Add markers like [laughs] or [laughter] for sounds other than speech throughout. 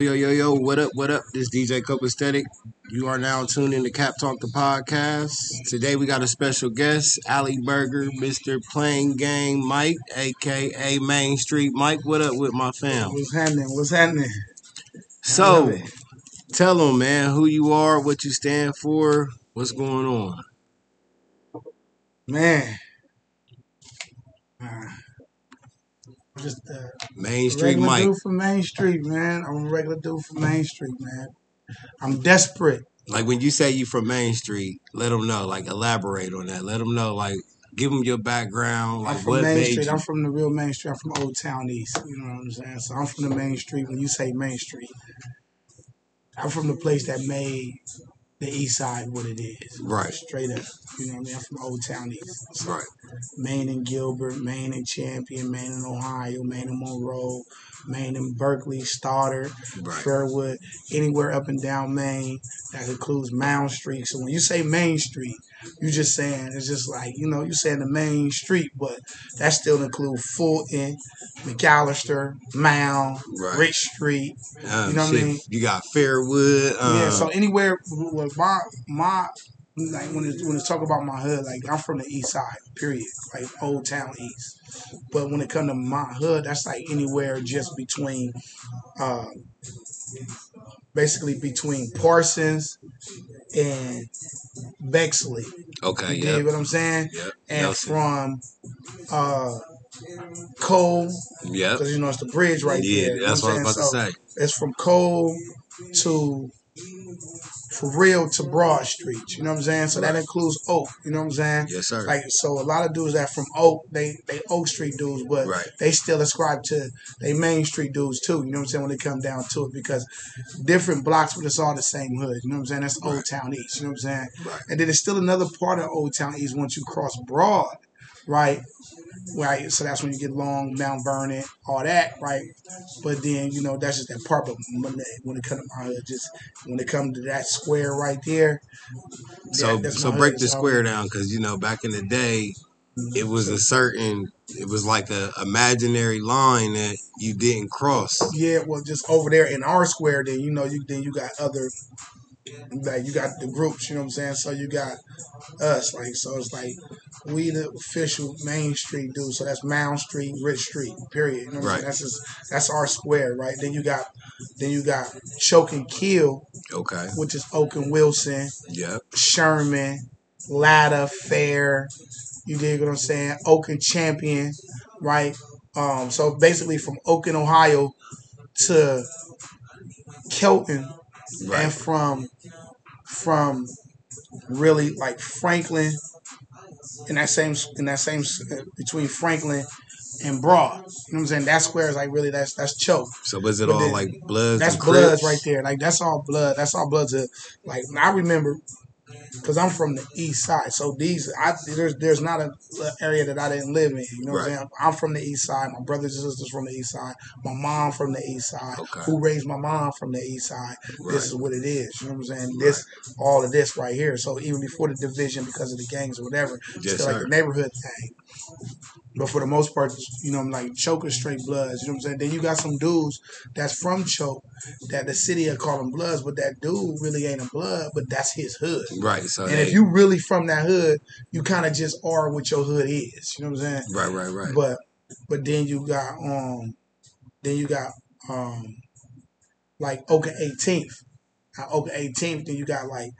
Yo, yo, yo, what up, what up? This DJ Copaesthetic. You are now tuned in to Cap Talk the podcast. Today we got a special guest, Alley Burger, Mr. Pain Gang Mike, aka Main Street Mike. What up with my fam? What's happening? What's happening? So, tell them, man, who you are, what you stand for, what's going on. Man. Uh, just uh, Main a Street regular Mike. dude from Main Street, man. I'm a regular dude from Main Street, man. I'm desperate. Like when you say you from Main Street, let them know. Like elaborate on that. Let them know. Like give them your background. Like I'm from what Main made Street. you. I'm from the real Main Street. I'm from Old Town East. You know what I'm saying? So I'm from the Main Street. When you say Main Street, I'm from the place that made the East Side what it is. Right. Straight up. You know what I mean? I'm from Old Town East. So Right. Main and Gilbert, Main and Champion, Main and Ohio, Main and Monroe, Main and Berkeley, Stoddard, Right. Fairwood, anywhere up and down Main. That includes Mound Street. So when you say Main Street, you just saying it's just like you know you saying the main street, but that still include Fulton, McAllister, Mound, Right. Rich Street. Um, You know what I mean? You got Fairwood. Um, yeah. So anywhere with my my like when it's when it's talk about my hood, like I'm from the East Side, period, like Old Town East. But when it come to my hood, that's like anywhere just between, uh, basically between Parsons and Bexley. okay. Yeah. You Yeah. dig what I'm saying? Yep. And Nelson. from uh, Cole, Yep. because you know it's the bridge right Yeah, there. you know that's what I I'm was about saying? to say. It's from Cole to for real to Broad Street. You know what I'm saying? So that includes Oak. You know what I'm saying? Yes, sir. Like so, a lot of dudes that from Oak, they they Oak Street dudes, but Right. they still ascribe to they Main Street dudes too. You know what I'm saying? When it come down to it, because different blocks, but it's all the same hood. You know what I'm saying? That's Old Town East. You know what I'm saying? Right. And then there's still another part of Old Town East once you cross Broad, right? Right, so that's when you get Long, Mount Vernon, all that, right? But then you know that's just that part. But when it, when it comes hood, uh, just when it comes to that square right there, So that- so break the square down because you know back in the day mm-hmm. it was a certain it was like a imaginary line that you didn't cross. Yeah, well, just over there in our square, then you know you then you got other like you got the groups, you know what I'm saying? So you got us, like so it's like we the official Main Street dude. So that's Mound Street, Rich Street, period. You know what I'm Right. saying? That's just that's our square, right? Then you got then you got Choke and Kill, Okay. which is Oak and Wilson, Yep. Sherman, Ladder, Fair. You dig what I'm saying? Oak and Champion, right? Um, so basically from Oak Oakland, Ohio to Kelton and Right. from from really like Franklin in that same in that same between Franklin and Broad. You know what I'm saying? That square is like really that's that's choke. So was it But all then- like Bloods? That's and bloods right there. Like that's all blood. That's all bloods. Of, like I remember because I'm from the east side. So these I there's there's not a, a area that I didn't live in. You know what I'm saying? I'm from the east side. My brothers and sisters from the east side. My mom from the east side. Okay. Who raised my mom from the east side? Right. This is what it is. You know what I'm saying? This all of this right here. So even before the division, because of the gangs or whatever, Yes, still like the neighborhood thing. But for the most part, you know, I'm like choker straight bloods. You know what I'm saying? Then you got some dudes that's from choke that the city are calling bloods, but that dude really ain't a blood, but that's his hood. Right. So And if you really from that hood, you kind of just are what your hood is. You know what I'm saying? right, right, right. But but then you got um then you got um like Oak 18th. Now, Oak and 18th, then you got like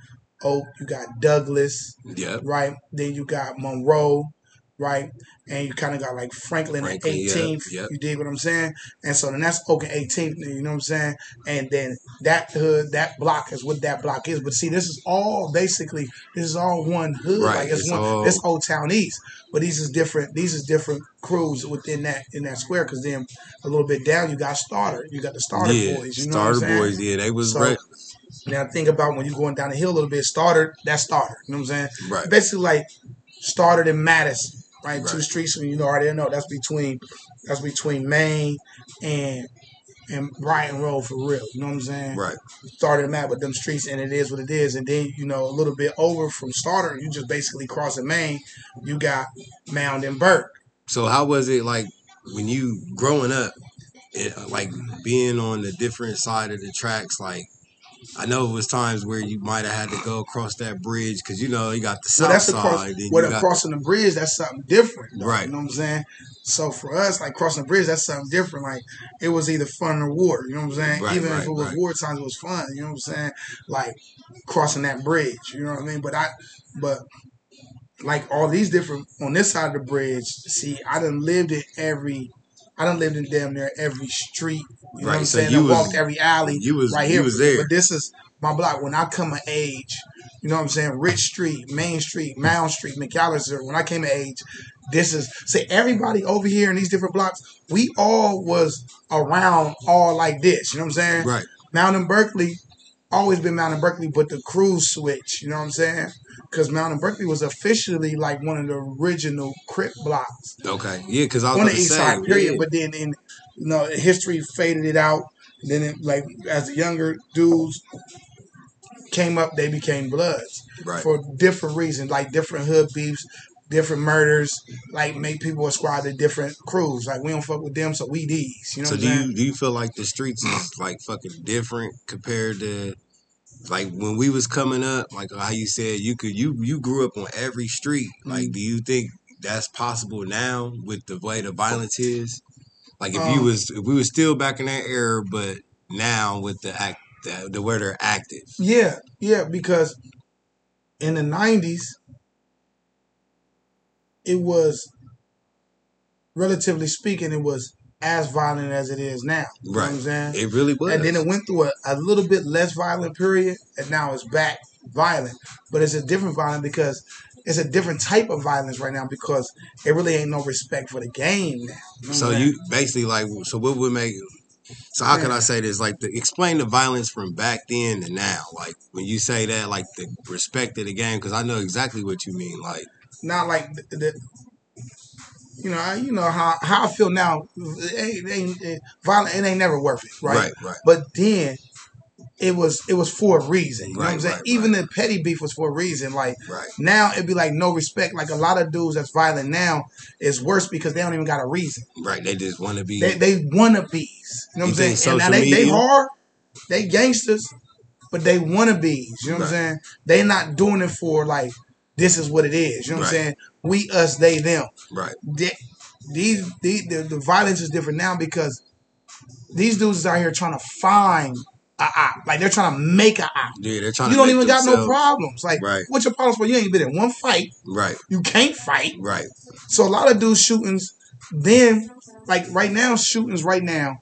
Oak, you got Douglas, yeah, right? Then you got Monroe, right? And you kind of got like Franklin, Franklin, at yeah, 18th. yep. You dig what I'm saying? And so then that's Oak and 18th, you know what I'm saying? And then that hood, that block is what that block is. But see, this is all basically, this is all one hood. Right, Like it's, it's one, all- it's Old Town East. But these is different. These is different crews within that in that square. Because then a little bit down, you got Starter. You got the Starter yeah. boys. You know Starter what I'm saying? boys. Yeah, they was So, right. Now think about when you're going down the hill a little bit. Starter, that's Starter. You know what I'm saying? Right. Basically, like started in Madison, right? Two Right. streets, and you know already know that's between that's between Main and and Brighton Road for real. You know what I'm saying? Right. Started in that with them streets, and it is what it is. And then you know a little bit over from Starter, you just basically crossing Main. You got Mound and Burke. So how was it like when you growing up? it, like being on the different side of the tracks, like I know it was times where you might have had to go across that bridge because you know you got the Well, south that's side. across. then What you got- crossing the bridge? That's something different, though, Right. You know what I'm saying? So for us, like crossing the bridge, that's something different. Like it was either fun or war. You know what I'm saying? Right, Even right, if it was right. war times, it was fun. You know what I'm saying? Like crossing that bridge. You know what I mean? But I, but like all these different on this side of the bridge. See, I done lived it every. I done lived in damn near every street. You know what I'm so saying? you I was- walked every alley you was right you here. was there. But this is my block. When I come of age, you know what I'm saying? Rich Street, Main Street, Mound Street, McAllister. When I came of age, this is say everybody over here in these different blocks. We all was around all like this. You know what I'm saying? Right. Mount and Berkeley, always been Mount and Berkeley, but the crews switch. You know what I'm saying? Because Mount and Berkeley was officially like one of the original Crip blocks Okay. Yeah, because I was on going the to east side period. yeah. But then in you know history faded it out. And then it, like as the younger dudes came up, they became Bloods right. for different reasons, like different hood beefs, different murders, like make people ascribe to different crews. Like we don't fuck with them, so we these. You know So what do saying? you do you feel like the streets is like fucking different compared to like when we was coming up? Like how you said you could you you grew up on every street. Like, Mm-hmm. do you think that's possible now with the way the violence is? Like, if you Um, was if we was still back in that era, but now with the act the, the where they're active. Yeah, yeah, because in the nineties, it was relatively speaking, it was as violent as it is now. You know what I'm Right. saying? It really was. And then it went through a, a little bit less violent period, and now it's back violent. But it's a different violence because it's a different type of violence right now because it really ain't no respect for the game now. You know So saying? you basically like so what would make so how can I say this? Like the explain the violence from back then to now. Like when you say that, like the respect of the game, because I know exactly what you mean. Like not like the, the you know, I, you know how how I feel now. It ain't, it violent. It ain't never worth it, right? right, right, But then it was it was for a reason. You know what I'm Right, saying? right, Even the petty beef was for a reason. Like right, now, it'd be like no respect. Like a lot of dudes that's violent now is worse because they don't even got a reason. right. They just want to be. They they wannabes. You know what I'm saying? And now they, they media- hard, they gangsters, but they wannabes. You know what I'm saying? They not doing it for like this is what it is. You know what I'm saying? We, us, they, them. right, They- these, these the, the violence is different now because these dudes is out here trying to find a op. Like they're trying to make a op. yeah. They're trying. You don't even got no problems. Like, Right. what's your problems for? You ain't been in one fight. Right, You can't fight. right, So a lot of dudes shootings, then like right now, shootings right now,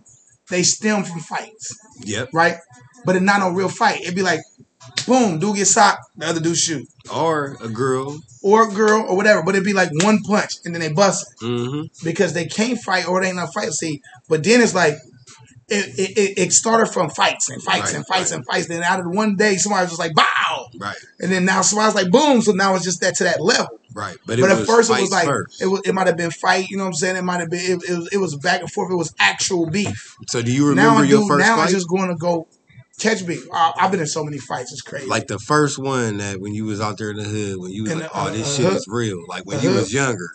they stem from fights, yep. right? But it's not no real fight. It'd be like, boom, dude get shot, the other dude shoot, Or a girl. or a girl, or whatever. But it'd be like one punch, and then they bust it Mm-hmm. because they can't fight or they ain't no fight. See, but then it's like. It, it, it- started from fights and fights Right, and fights right. and fights. Then out of one day, somebody was just like, "Bow!" Right, And then now somebody's like, "Boom!" So now it's just that to that level. right. But, it But at first it was like first. it was it might have been fight, you know what I'm saying? It might have been it, it was it was back and forth. It was actual beef. So do you remember I your do, first now fight? I'm just going to go catch me. I, I've been in so many fights. It's crazy. like the first one that when you was out there in the hood, when you was In like, the, "Oh, uh, this uh, shit hood- is real." Like when the you hood- was younger,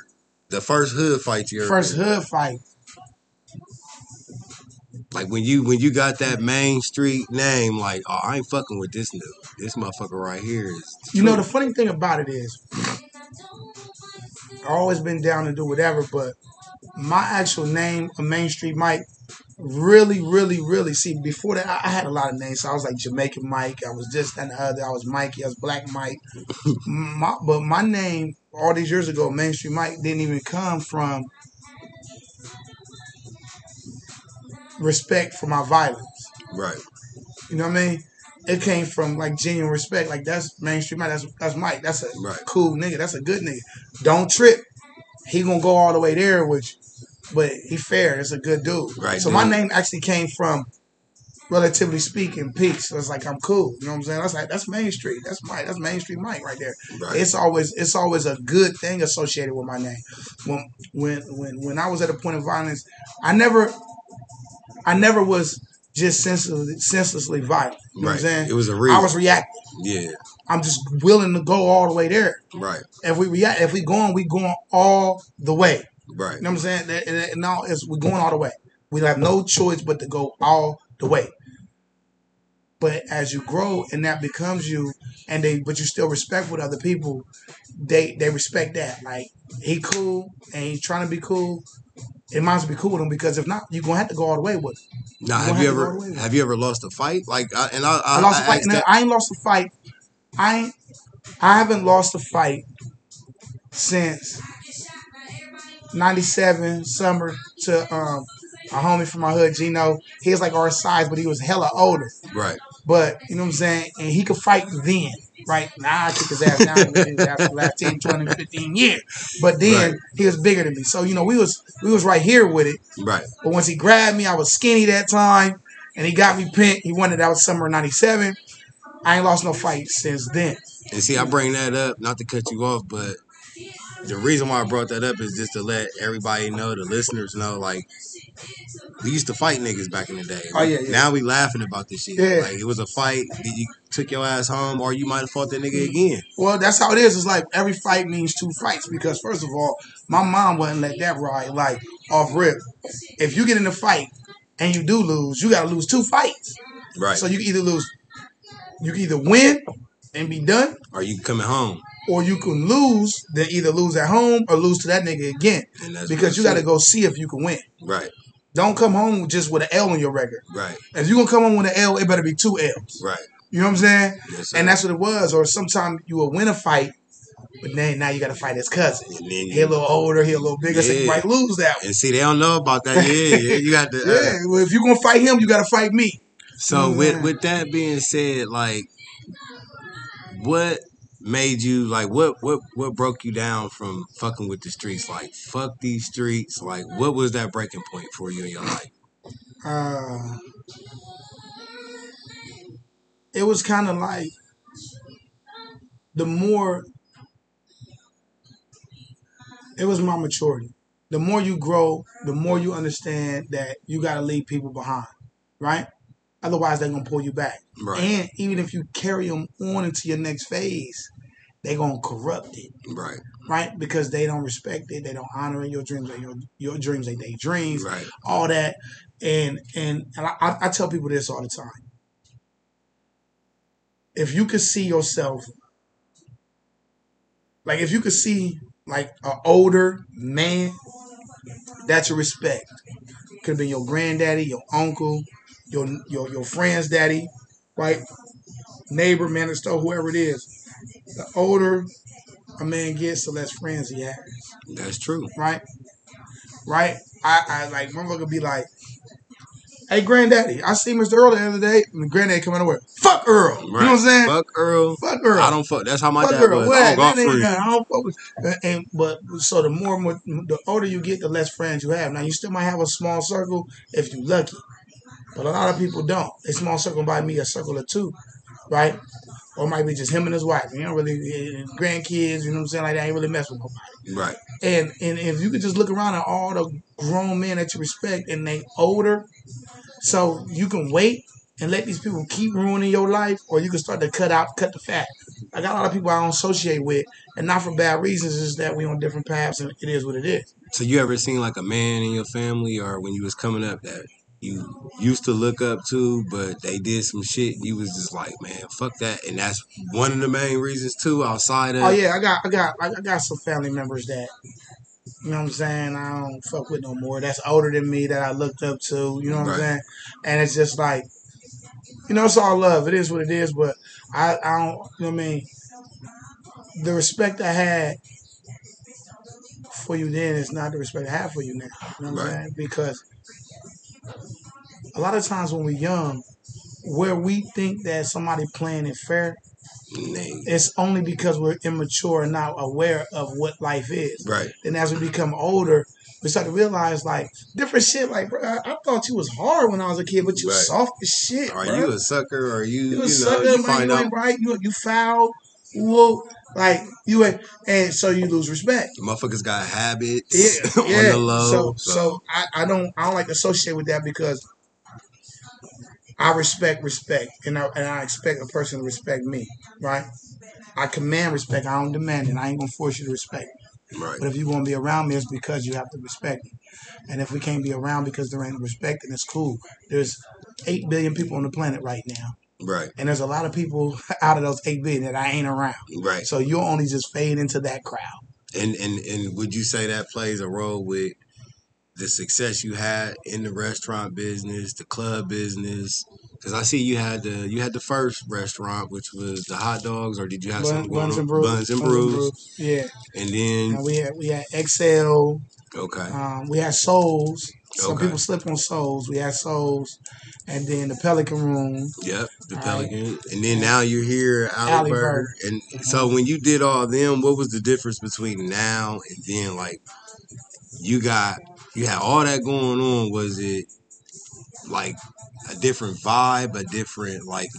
the first hood fight you ever first hood fight. Like when you when you got that main street name, like oh I ain't fucking with this new this motherfucker right here is You know the funny thing about it is, I've always been down to do whatever, but my actual name, a Main Street Mike, really, really, really. See, before that, I, I had a lot of names. So I was like Jamaican Mike. I was this and the other. I was Mikey. I was Black Mike. [laughs] my, but my name all these years ago, Main Street Mike, didn't even come from respect for my violence. right You know what I mean? It came from like genuine respect. Like that's Main Street. Mike. That's that's Mike. That's a Right. cool nigga. That's a good nigga. Don't trip. He gonna go all the way there with you, but he fair. That's a good dude. Right, So my name actually came from, relatively speaking, peace. So it's like I'm cool. You know what I'm saying? That's like that's Main Street. That's Mike. That's Main Street Mike right there. right It's always it's always a good thing associated with my name. When when when when I was at a point of violence, I never I never was just senselessly, senselessly violent. You know right. what I'm saying? It was a real. I was reacting. yeah I'm just willing to go all the way there. right If we react, if we going, we going all the way. Right You know what I'm saying? That- that- No, it's we going all the way. We have no choice but to go all the way. But as you grow and that becomes you, and they but you still respect with other people, they they respect that. Like he cool and he's trying to be cool. It might as well be cool with him because if not, you're gonna have to go all the way with him. Now, have you have to go ever all the way with have you ever lost a fight? Like, I, and I, I, I lost a I fight. asked No, that- I ain't lost a fight. I ain't. I haven't lost a fight since '97 summer to um a homie from my hood, Gino. He was like our size, but he was hella older. right, But you know what I'm saying? And he could fight then. Right now, I kick his ass down ass the last 10, 20, 15 years. But then Right. he was bigger than me. So, you know, we was we was right here with it. right, But once he grabbed me, I was skinny that time, and he got me pinned. He won it. That was summer '97. I ain't lost no fight since then. And see, I bring that up not to cut you off, but the reason why I brought that up is just to let everybody know, the listeners know, like we used to fight niggas back in the day. Oh, yeah, yeah. Now we laughing about this shit. Yeah. Like it was a fight. You took your ass home, or you might have fought that nigga again. Well, that's how it is. It's like every fight means two fights because first of all, my mom wouldn't let that ride like off rip. If you get in a fight and you do lose, you got to lose two fights. Right. So you can either lose, you can either win and be done, Are you coming home? Or you can lose, then either lose at home or lose to that nigga again. And that's Because you got to go see if you can win. Right. Don't come home just with an L on your record. Right. If you're gonna come home with an L, it better be two L's. Right. You know what I'm saying? Yes. And that's what it was. Or sometimes you will win a fight, but then now you got to fight his cousin. And then He a little older, he a little bigger, so you might lose that one. And see, they don't know about that. Yeah, yeah. You got to. Uh, Yeah, well, if you're gonna fight him, you got to fight me. So Yeah. with with that being said, like, what made you like what what what broke you down from fucking with the streets? Like, fuck these streets. Like, what was that breaking point for you in your life? Uh, it was kind of like the more it was my maturity. The more you grow, the more you understand that you got to leave people behind, right? Otherwise, they're gonna pull you back. Right. And even if you carry them on into your next phase, they're gonna corrupt it, Right. right? Because they don't respect it, they don't honor your dreams, your your dreams, they they dreams, Right. all that. And and, and I, I- tell people this all the time. If you could see yourself, like if you could see like an older man that you respect, could have been your granddaddy, your uncle, your your your friend's daddy, right? Neighbor, minister, whoever it is. The older a man gets, the less friends he has That's true. right? Right? I, I like motherfucker be like, hey granddaddy, I see Mr. Earl the other day, and the granddaddy coming work. Fuck Earl. Right. You know what I'm saying? Fuck Earl. Fuck Earl. I don't fuck. That's how my Fuck dad Earl. was. What? I don't got That ain't I don't fuck with. And, and but so the more, more the older you get, the less friends you have. Now you still might have a small circle if you're lucky, but a lot of people don't. A small circle might be a circle of two, right? Or it might be just him and his wife. You don't really grandkids. You know what I'm saying? Like they ain't really mess with nobody. Right. And and if you could just look around at all the grown men that you respect and they older, so you can wait and let these people keep ruining your life, or you can start to cut out, cut the fat. I got a lot of people I don't associate with, and not for bad reasons. Is that we on different paths, and it is what it is. So you ever seen like a man in your family or when you was coming up that you used to look up to, but they did some shit. You was just like, man, fuck that, and that's one of the main reasons too. Outside of Oh yeah, I got, I got, I got some family members that, you know what I'm saying. I don't fuck with no more. That's older than me that I looked up to. You know what Right. I'm saying. And it's just like, you know, it's all love. It is what it is. But I, I don't. You know what I mean. The respect I had for you then is not the respect I have for you now. You know what I'm Right. saying? Because a lot of times when we're young, where we think that somebody playing it fair, it's only because we're immature and not aware of what life is. Right. Then as we become older, we start to realize like different shit. Like, bro, I, I thought you was hard when I was a kid, but you Right. soft as shit. Are bro. you a sucker or you, You you, a know, sucker, you man. find You out right. You you foul. Whoa. Like you ain't, and so you lose respect. the motherfuckers got habits Yeah, [laughs] yeah. low. so, so I, I don't I don't like associate with that because I respect respect, and I and I expect a person to respect me, right? I command respect. I don't demand it. I ain't gonna force you to respect. me. right. But if you're gonna be around me, it's because you have to respect me. And if we can't be around because there ain't respect, then it's cool. There's eight billion people on the planet right now, Right. and there's a lot of people [laughs] out of those eight billion that I ain't around. Right. So you'll only just fade into that crowd. And and and would you say that plays a role with the success you had in the restaurant business, the club business? Because I see you had the you had the first restaurant, which was the hot dogs, or did you have Bun- something going buns on? and brews. Buns and brews, Yeah. and then And we had we had XL. okay, Um, we had Souls. Some Okay. people slip on Souls. We had Souls, and then the Pelican Room. yep, the All Pelican, and then now you're here, at Alley Alley Burger. And mm-hmm. so when you did all them, what was the difference between now and then? Like you got you had all that going on. Was it like a different vibe, a different like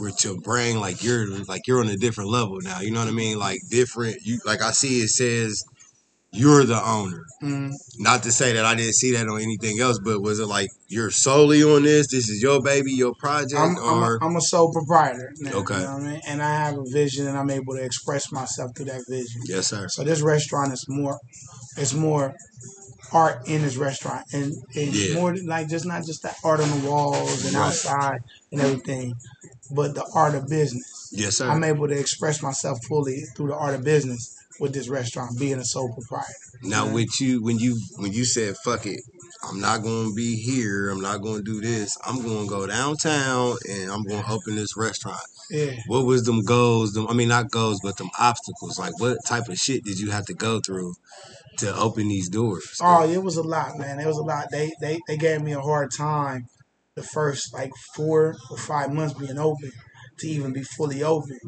with your brain, like you're like you're on a different level now. You know what I mean? Like different. You like I see it says you're the owner. Mm, Not to say that I didn't see that on anything else, but was it like you're solely on this? This is your baby, your project, I'm, I'm, a, I'm a sole proprietor. Now, Okay. You know I mean? And I have a vision, and I'm able to express myself through that vision. yes, sir. So this restaurant is more, it's more art in this restaurant, and it's Yeah. more like just not just that art on the walls and Right. outside and everything, but the art of business. Yes, sir. I'm able to express myself fully through the art of business with this restaurant, being a sole proprietor. Now, Yeah. with you, when you when you said "fuck it," I'm not going to be here. I'm not going to do this. I'm going to go downtown and I'm going to open this restaurant. Yeah. What was them goals? Them, I mean, not goals, but them obstacles. Like, what type of shit did you have to go through to open these doors? Oh, it was a lot, man. It was a lot. They they they gave me a hard time the first like four or five months being open to even be fully open.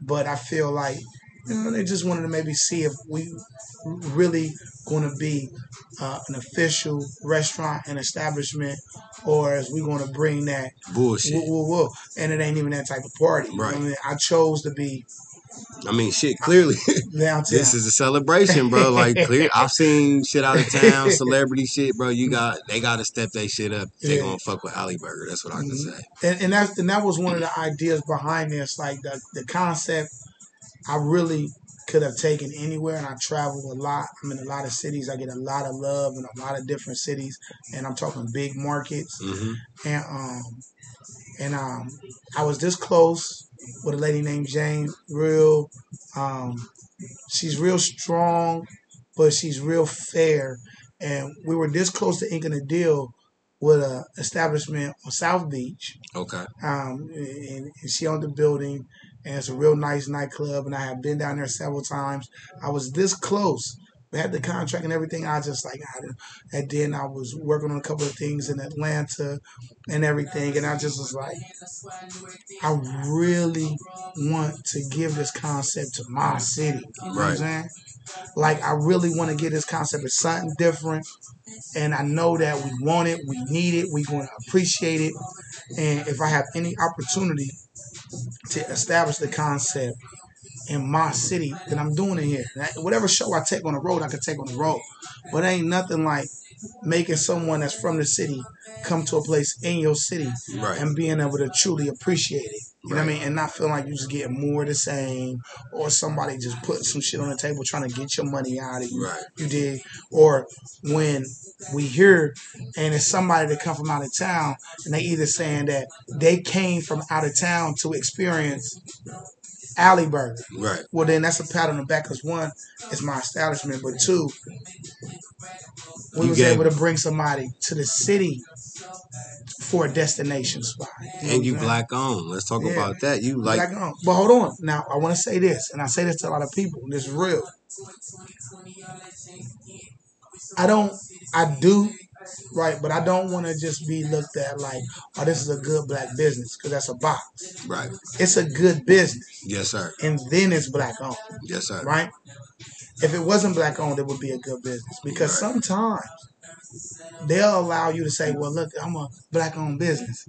But I feel like you know they just wanted to maybe see if we really going to be uh, an official restaurant and establishment, or is we going to bring that Bullshit. woo woo woo? And it ain't even that type of party. You know Right. I mean, I chose to be I mean, shit. Clearly, [laughs] this is a celebration, bro. Like, clear. I've seen shit out of town, celebrity shit, bro. You got they got to step that shit up. They Yeah. gonna fuck with Alley Burger. That's what I can Mhm. say. and, and that and that was one of the ideas behind this. Like the the concept, I really could have taken anywhere, and I travel a lot. I'm in a lot of cities. I get a lot of love in a lot of different cities, and I'm talking big markets. hmm And um, and um, I was this close with a lady named Jane. Real, um, she's real strong, but she's real fair. And we were this close to inking a deal with a establishment on South Beach Okay. um, and, and she owned the building, and it's a real nice nightclub. And I have been down there several times. I was this close. We had the contract and everything. I just like, I, and then I was working on a couple of things in Atlanta and everything, and I just was like, I really want to give this concept to my city. You know what I'm Right. saying? Like, I really want to get this concept as something different. And I know that we want it, we need it, we're going to appreciate it. And if I have any opportunity to establish the concept in my city, that I'm doing it here. I- Whatever show I take on the road, I can take on the road. But ain't nothing like making someone that's from the city come to a place in your city Right. and being able to truly appreciate it. You know what I mean? And not feeling like you just getting more of the same or somebody just putting some shit on the table trying to get your money out of you. Right. You did. Or when we hear and it's somebody that come from out of town and they either saying that they came from out of town to experience Alley Burger. Right. Well, then that's a pat on the back because one, it's my establishment, but two, we You was able to bring somebody to the city for a destination spot. know And you black on. Let's talk Yeah. about that. You like Black on. But hold on. Now, I want to say this, and I say this to a lot of people. and This is real. I don't, I do, right, but I don't want to just be looked at like, oh, this is a good black business, because that's a box. right. It's a good business, Yes, sir. and then it's black owned, Yes, sir. right? If it wasn't black owned, it would be a good business because Right. sometimes they'll allow you to say, "Well, look, I'm a black owned business,"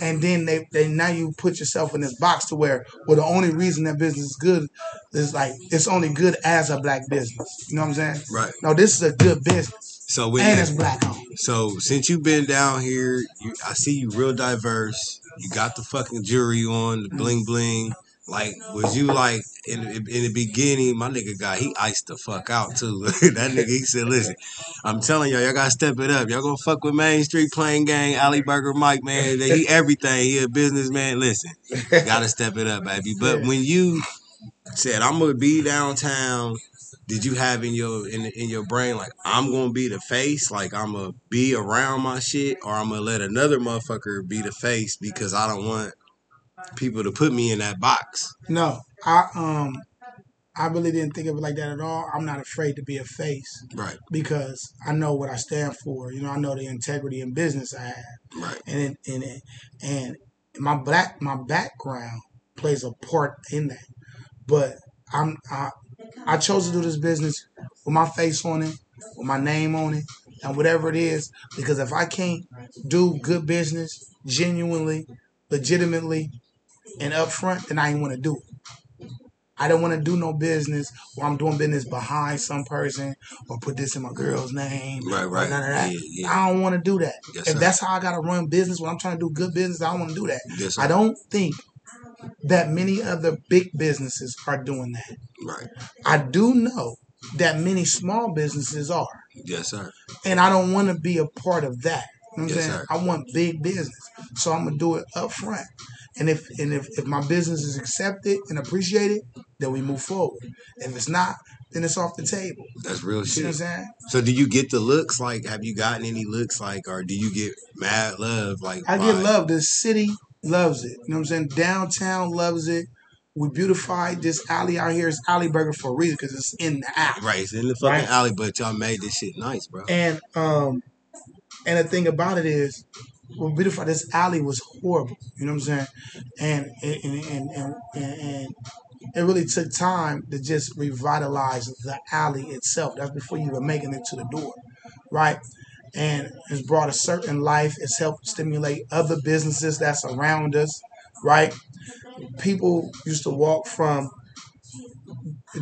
and then they, they now you put yourself in this box to where, well, the only reason that business is good is like it's only good as a black business. You know what I'm saying? Right. No, this is a good business, So with and it's black owned. so since you've been down here, you, I see you real diverse. You got the fucking jewelry on, the bling bling. Like, was you like in in the beginning? My nigga got he iced the fuck out too. [laughs] that nigga he said, "Listen, I'm telling y'all, y'all gotta step it up. Y'all gonna fuck with Main Street Pain Gang, Alley Burger Mike, man. He everything. He a businessman. Listen, gotta step it up, baby. But when you said I'm gonna be downtown, did you have in your in in your brain like I'm gonna be the face, like I'm gonna be around my shit, or I'm gonna let another motherfucker be the face because I don't want people to put me in that box. No, I um, I really didn't think of it like that at all. I'm not afraid to be a face Right, because I know what I stand for. You know, I know the integrity in business I have, right, and and it, and my black my background plays a part in that. But I'm I, I chose to do this business with my face on it, with my name on it, and whatever it is. Because if I can't do good business genuinely, legitimately, and upfront, then I ain't want to do it. I don't want to do no business where I'm doing business behind some person or put this in my girl's name. right, right. None of that. Yeah, yeah. I don't want to do that. Yes, if sir. that's how I got to run business when I'm trying to do good business, I don't want to do that. Yes. I don't think that many other big businesses are doing that. Right. I do know that many small businesses are, Yes, sir. and I don't want to be a part of that. You know Yes, saying? sir. I want big business, so I'm gonna do it up front. And if and if, if my business is accepted and appreciated, then we move forward. If it's not, then it's off the table. That's real You what I'm shit. saying? So, do you get the looks? Like, have you gotten any looks? Like, or do you get mad love? Like, I get by- love. The city loves it. You know what I'm saying? Downtown loves it. We beautified this alley out here. It's Alley Burger for a reason because it's in the alley. Right, it's in the fucking Right. alley, but y'all made this shit nice, bro. And um, and the thing about it is, well, beautiful. This alley was horrible. You know what I'm saying? And and and and, and, and it really took time to just revitalize the alley itself. That's before you were making it to the door, right? And it's brought a certain life. It's helped stimulate other businesses that's around us, right? People used to walk from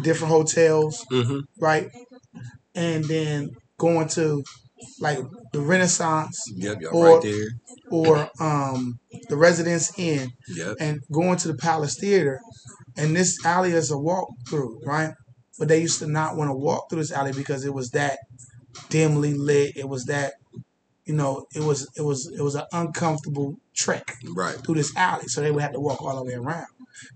different hotels Mm-hmm. right? And then going to like the Renaissance Yep, Or- right there. or um, the Residence Inn Yep. and going to the Palace Theater. And this alley is a walk through, right? But they used to not want to walk through this alley because it was that dimly lit. It was that, you know, it was it was it was an uncomfortable trek Right. through this alley, so they would have to walk all the way around.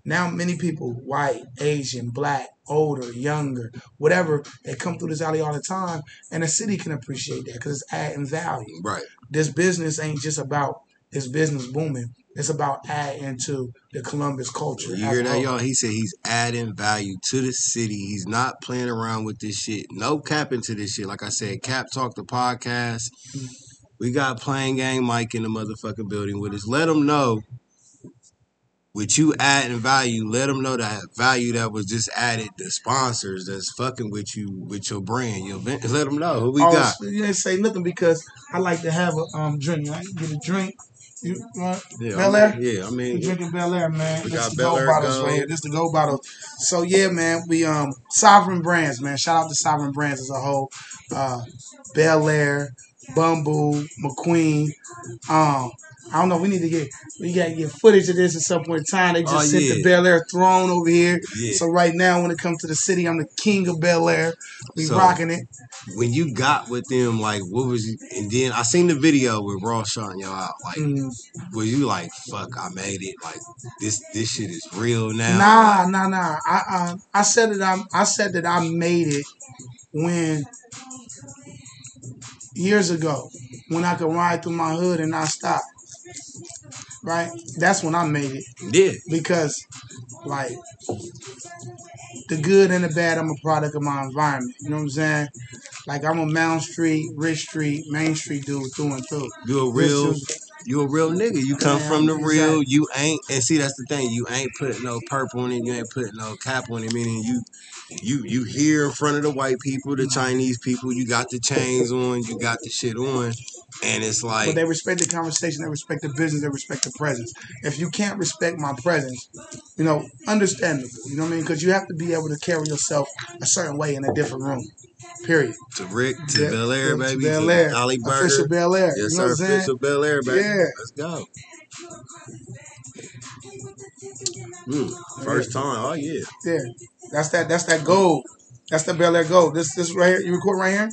Now, many people, white, Asian, black, older, younger, whatever, they come through this alley all the time, and the city can appreciate that because it's adding value. Right. This business ain't just about this business booming; it's about adding to the Columbus culture. You hear that, y'all? He said he's adding value to the city. He's not playing around with this shit. No cap into this shit. Like I said, Cap Talk the podcast. Mm. We got Pain Gang Mike in the motherfucking building with us. Let them know with you adding value. Let them know that value that was just added. The sponsors that's fucking with you with your brand. Your event. Let them know who we Oh, got. you ain't say nothing because I like to have a um drink. I get a drink. You want Yeah, Bel I Air? mean, yeah, I mean, drinking Belaire, man. We this got the Belaire bottles Gold. right here. This the gold bottle. So yeah, man. We um Sovereign Brands, man. Shout out to Sovereign Brands as a whole. Uh, Bel Air, Bumbu, McQueen. Um, I don't know. We need to get we gotta get footage of this at some point in time. They just Oh, sent the yeah. Belaire throne over here. yeah. So right now, when it comes to the city, I'm the king of Belaire. We So- rocking it. when you got with them, like, what was you? And then I seen the video with Ross shouting y'all out. Like, Mm. were you like, "Fuck, I made it"? Like, this this shit is real now. Nah, nah, nah. I um, I said that I I said that I made it when years ago when I could ride through my hood and not stop. Right? That's when I made it Yeah, because like the good and the bad, I'm a product of my environment. You know what I'm saying? Like I'm a Mound Street, Rich Street, Main Street dude through and through. you a real, you a real nigga. You come Yeah, from the real. exactly. You ain't, and see that's the thing. You ain't putting no purple on it. You ain't putting no cap on it. Meaning you, you, you here in front of the white people, the Chinese people. You got the chains on. You got the shit on, and it's But like, they respect the conversation, they respect the business, they respect the presence. If you can't respect my presence, you know, understandable. You know what I mean? Because you have to be able to carry yourself a certain way in a different room. Period. to Rick, to Yeah, Belaire, baby, Bel to Air. Ali Official Belaire. Yes, you know sir. what I'm? Official Belaire, baby. Yeah. Let's go. Mm, first time. Oh yeah. Yeah, that's that. That's that gold. That's the Belaire gold. This this right here. You record right here.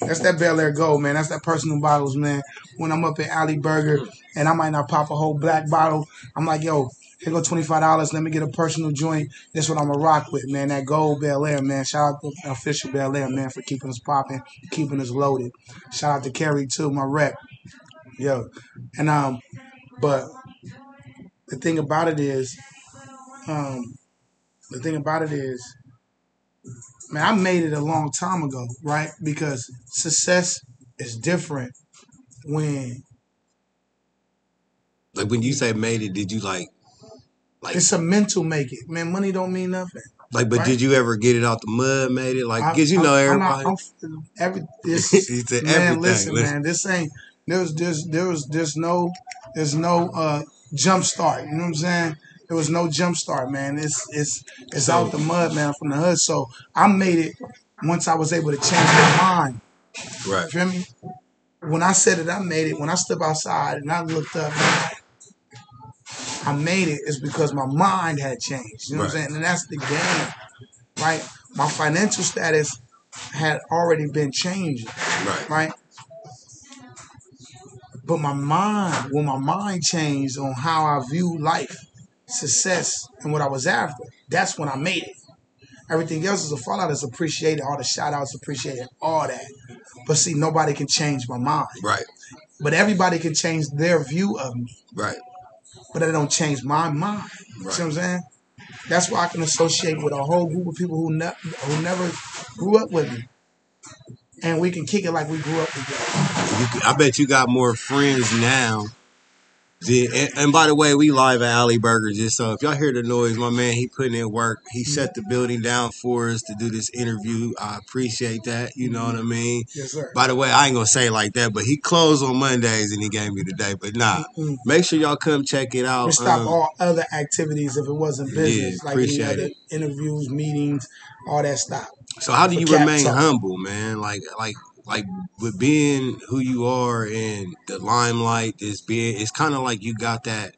That's that Belaire gold, man. That's that personal bottles, man. When I'm up at Alley Burger and I might not pop a whole black bottle, I'm like, yo, here go twenty five dollars. Let me get a personal joint. That's what I'm gonna rock with, man. That gold Belaire, man. Shout out to official Belaire, man, for keeping us popping, keeping us loaded. Shout out to Kerry too, my rep. Yo, and um, but the thing about it is, um, the thing about it is, man, I made it a long time ago, right? Because success is different when Like when you say made it, did you like, like, it's a mental make it. Man, money don't mean nothing. like? But right. did you ever get it out the mud? Made it like? I- Cause you know I'm- I'm not- everybody. I'm- every [laughs] this man, everything. listen, Listen. man, this ain't there's there's there was there's no there's no uh jump start. You know what I'm saying? There was no jump start, man. It's it's it's out the mud, man, from the hood. So I made it once I was able to change my mind. Right. You feel me? When I said it, I made it. When I stepped outside and I looked up, I made it. It's because my mind had changed. You know what I'm saying? And that's the game, right? My financial status had already been changed, Right. right? But my mind, when my mind changed on how I view life, success, and what I was after, that's when I made it. Everything else is a fallout is appreciated, all the shout outs appreciated, all that. But see, nobody can change my mind. Right. But everybody can change their view of me. Right. But they don't change my mind. You Right. see what I'm saying? That's why I can associate with a whole group of people who ne- who never grew up with me. And we can kick it like we grew up together. You, I bet you got more friends now. than- and, and by the way, we live at Alley Burger. Just so if y'all hear the noise, my man, he putting in work. He shut the building down for us to do this interview. I appreciate that. You know what I mean. Yes, sir. By the way, I ain't gonna say it like that, but he closed on Mondays and he gave me the day. But nah, Mm. make sure y'all come check it out. We stop Um, all other activities if it wasn't business, like any other it. interviews, meetings, all that stuff. So how do you remain humble, man? Like like like with being who you are in the limelight, is being it's kind of like you got that.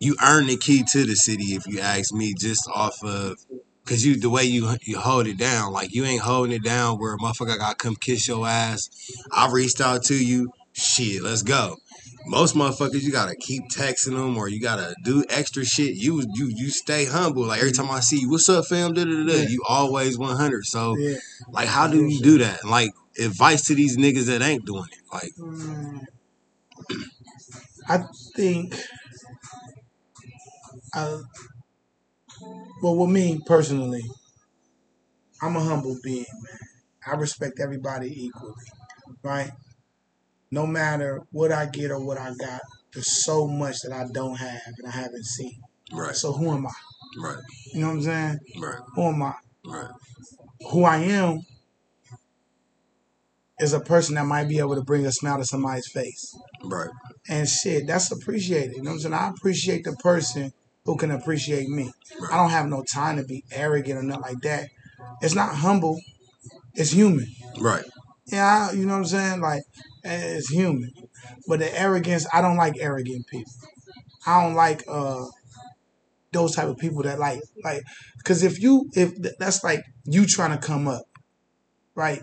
You earn the key to the city, if you ask me, just off of because you the way you you hold it down, like you ain't holding it down where a motherfucker got come kiss your ass. I reached out to you, shit, let's go. Most motherfuckers, you gotta keep texting them or you gotta do extra shit. You you you stay humble. Like every time I see you, what's up, fam? Da, da, da. Yeah. You always one hundred. So Yeah. like, how do you do that? Like, advice to these niggas that ain't doing it. Like, Mm. I think, uh, well, with me personally, I'm a humble being, man. I respect everybody equally, right? No matter what I get or what I got, there's so much that I don't have and I haven't seen. right, So who am I? right, You know what I'm saying? right, Who am I? right, Who I am is a person that might be able to bring a smile to somebody's face. right, and shit, that's appreciated. You know what I'm saying? I appreciate the person who can appreciate me. Right. I don't have no time to be arrogant or nothing like that. It's not humble. It's human. right, Yeah, I, you know what I'm saying? Like, it's human. But the arrogance, I don't like arrogant people. I don't like uh those type of people that like like because if you if th- that's like you trying to come up, right?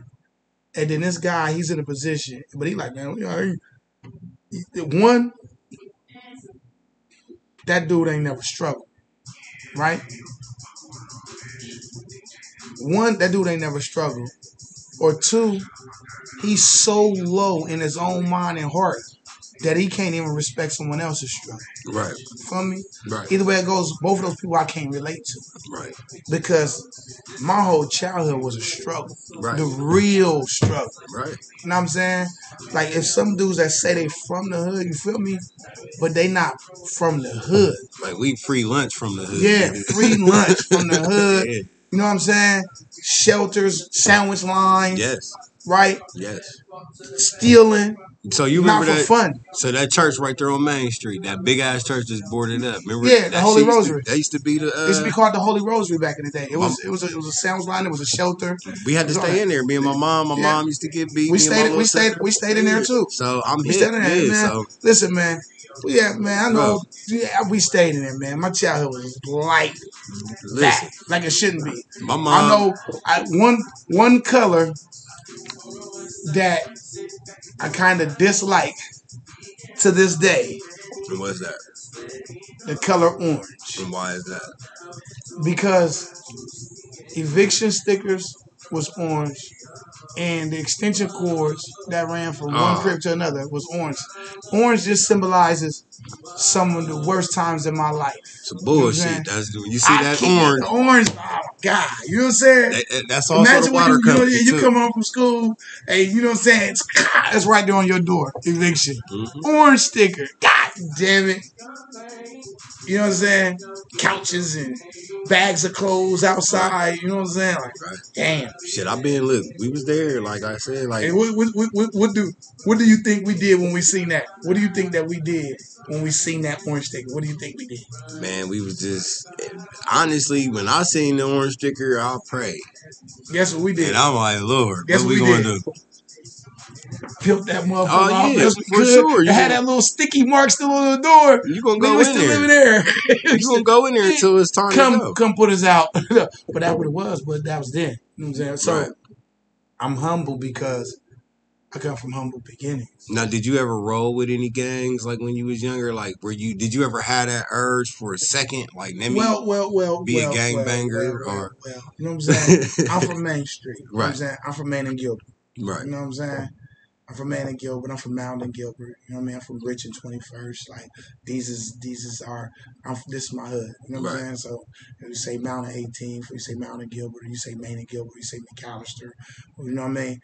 And then this guy, he's in a position, but he like, man, you know, one, that dude ain't never struggled, right? One, that dude ain't never struggled, or two, he's so low in his own mind and heart that he can't even respect someone else's struggle. right, Feel me? right, Either way it goes, both of those people I can't relate to right, because my whole childhood was a struggle, Right. the real struggle. right, You know what I'm saying? Like if some dudes that say they from the hood, you feel me? But they not from the hood. Like, we free lunch from the hood. Yeah, [laughs] free lunch from the hood. Yeah. You know what I'm saying? Shelters, sandwich lines, Yes, right? yes. Stealing, So you remember for that? fun. So that church right there on Main Street, that big ass church that's boarded up. Remember? Yeah, the Holy used to- Rosary. That used to be the. Uh, It used to be called the Holy Rosary back in the day. It was it was a, it was a sandwich line. It was a shelter. we had to stay in there. Me and my mom. My Yeah. mom used to get beat. We me stayed- we stayed- sister. we stayed in there, too. So I'm We hit. stayed in there, man. So Listen, man. Yeah, man, I know. Yeah, we stayed in there, man. My childhood was like Listen, that, like it shouldn't be. my mom. I know I, one one color that I kind of dislike to this day, And what's that? the color orange, And why is that? because eviction stickers was orange, and the extension cords that ran from one Oh. crib to another was orange. Orange just symbolizes some of the worst times in my life. Some You know bullshit. That's when you see I that orange. orange. Oh god, you know what I'm saying? that- that- that's also Imagine when you, you, know, you come home from school, and you know what I'm saying? It's, [laughs] it's right there on your door, eviction. Mhm. Orange sticker. God damn it. You know what I'm saying? Couches and bags of clothes outside. You know what I'm saying? Like, Right. damn. Shit, I've been look. We was there, like I said, like what, what, what, what, do what do you think we did when we seen that? What do you think that we did when we seen that orange sticker? What do you think we did? man, we was just honestly when I seen the orange sticker, I prayed, Guess what we did? and I'm like, Lord, Guess what we what we gonna did? do? Peeled that motherfucker Oh, off yeah, best we for could. sure. It You had that little sticky mark still on the door. You gonna go in there? living there. [laughs] You gonna go in there until it's time to come go? come put us out. [laughs] but that's what it was, but that was then. You know what I'm saying? So Right. I'm humble because I come from humble beginnings. Now, did you ever roll with any gangs like when you was younger? Like, were you? Did you ever have that urge for a second? Like, let me. well, well, well, be a well, gangbanger well, well, or- well, you know what I'm saying? [laughs] I'm from Main Street. You know what I'm Right. saying? I'm from Main and Gilbert. right. You know what I'm saying? I'm from Man and Gilbert. I'm from Mound and Gilbert. You know what I mean? I'm from Rich and 21st. Like these is these is our. I'm this is my hood. You know what I'm saying? So if you say Mound and 18th, you say Mound and Gilbert, you say Main and Gilbert, you say McAllister. You know what I mean?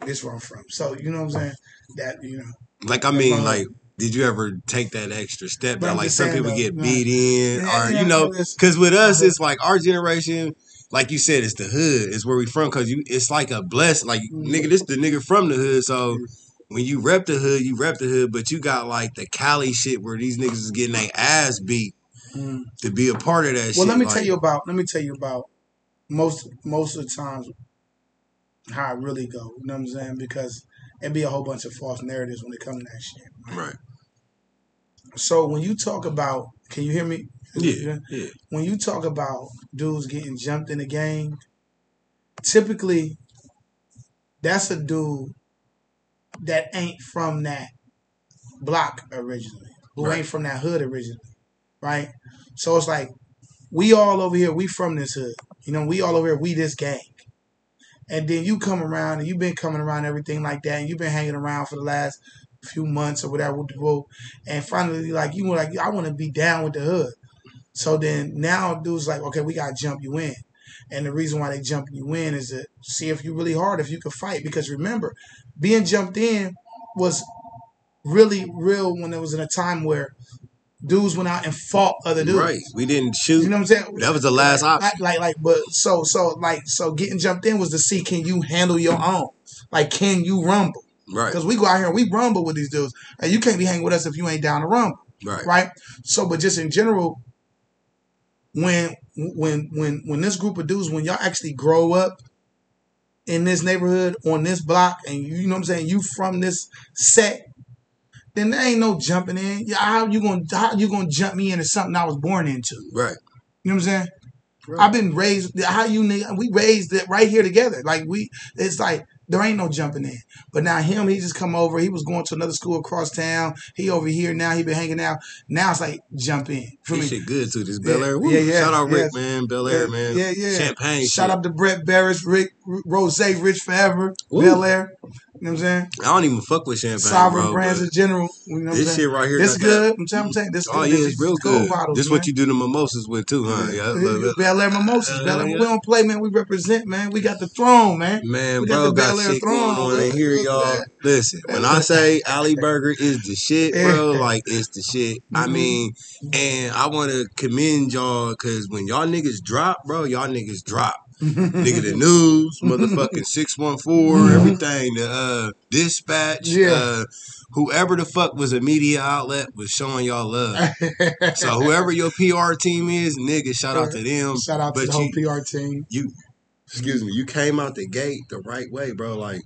This is where I'm from. So you know what I'm saying? That you know. Like, I mean, like, did you ever take that extra step But that like some people though, get beat in, or you know, because with us, it's like our generation. Like you said, it's the hood. It's where we from. Cause you, it's like a blessing. Like Mhm. nigga, this the nigga from the hood. So when you rep the hood, you rep the hood. But you got like the Cali shit where these niggas is getting their ass beat Mm. to be a part of that shit. Well, let me like, tell you about. Let me tell you about most most of the times how it really go. You know what I'm saying? Because it'd be a whole bunch of false narratives when it comes to that shit. Right. So when you talk about, can you hear me? Yeah. Yeah. When you talk about dudes getting jumped in the game, typically that's a dude that ain't from that block originally, who Right. ain't from that hood originally, right? So it's like we all over here, we from this hood, you know, we all over here, we this gang. And then you come around and you've been coming around everything like that, and you've been hanging around for the last few months or whatever with the group, and finally like you were like, I want to be down with the hood. So then now dudes like, okay, we gotta jump you in. And the reason why they jump you in is to see if you're really hard, if you can fight. Because remember, being jumped in was really real when it was in a time where dudes went out and fought other dudes. Right. We didn't shoot. You know what I'm saying? that was the last like, option. Like, like, but so, so, like, so getting jumped in was to see can you handle your own? Like, can you rumble? Right. Because we go out here and we rumble with these dudes, and you can't be hanging with us if you ain't down to rumble Right. right? So, but just in general, when when when when this group of dudes, when y'all actually grow up in this neighborhood on this block, and you, you know what I'm saying, you from this set, then there ain't no jumping in. Yeah, How you gonna how you gonna jump me into something I was born into? Right. You know what I'm saying? Right. I've been raised. How you? We raised it right here together. Like we, it's like there ain't no jumping in. But now him, he just come over. He was going to another school across town. He over here now. He been hanging out. Now it's like jump in. For me. shit good too. This Belaire. Yeah, yeah, Shout out Rick, yeah. man. Belaire, Yeah, man. yeah, yeah. Champagne. Shout shit. out to Brett Berish, Rick Ross, Rich Forever. Belaire. You know what I'm saying? I don't even fuck with champagne, Sovereign bro. brands in general. You know This shit right here. This got that- good. I'm telling, I'm you, this Oh good. yeah, This it's real gold good. bottles, this man. what you do the mimosas with too, huh? Yeah, look, look. Bel Air mimosas. Belaire. Yeah, We don't play, man. We represent, man. We got the throne, man. Man, We got bro, the got Belaire shit throne, going on man. in here, y'all. Listen, when I say Alley Burger is the shit, [laughs] bro, like it's the shit. I Mhm. mean, and I want to commend y'all because when y'all niggas drop, bro, y'all niggas drop. Nigga, the [laughs] news, motherfucking [laughs] six one four, everything, the uh, dispatch, Yeah. uh, whoever the fuck was a media outlet was showing y'all love. So [laughs] whoever your PR team is, nigga, shout out to them. Shout out to But the whole PR team. you excuse me, you came out the gate the right way, bro. Like,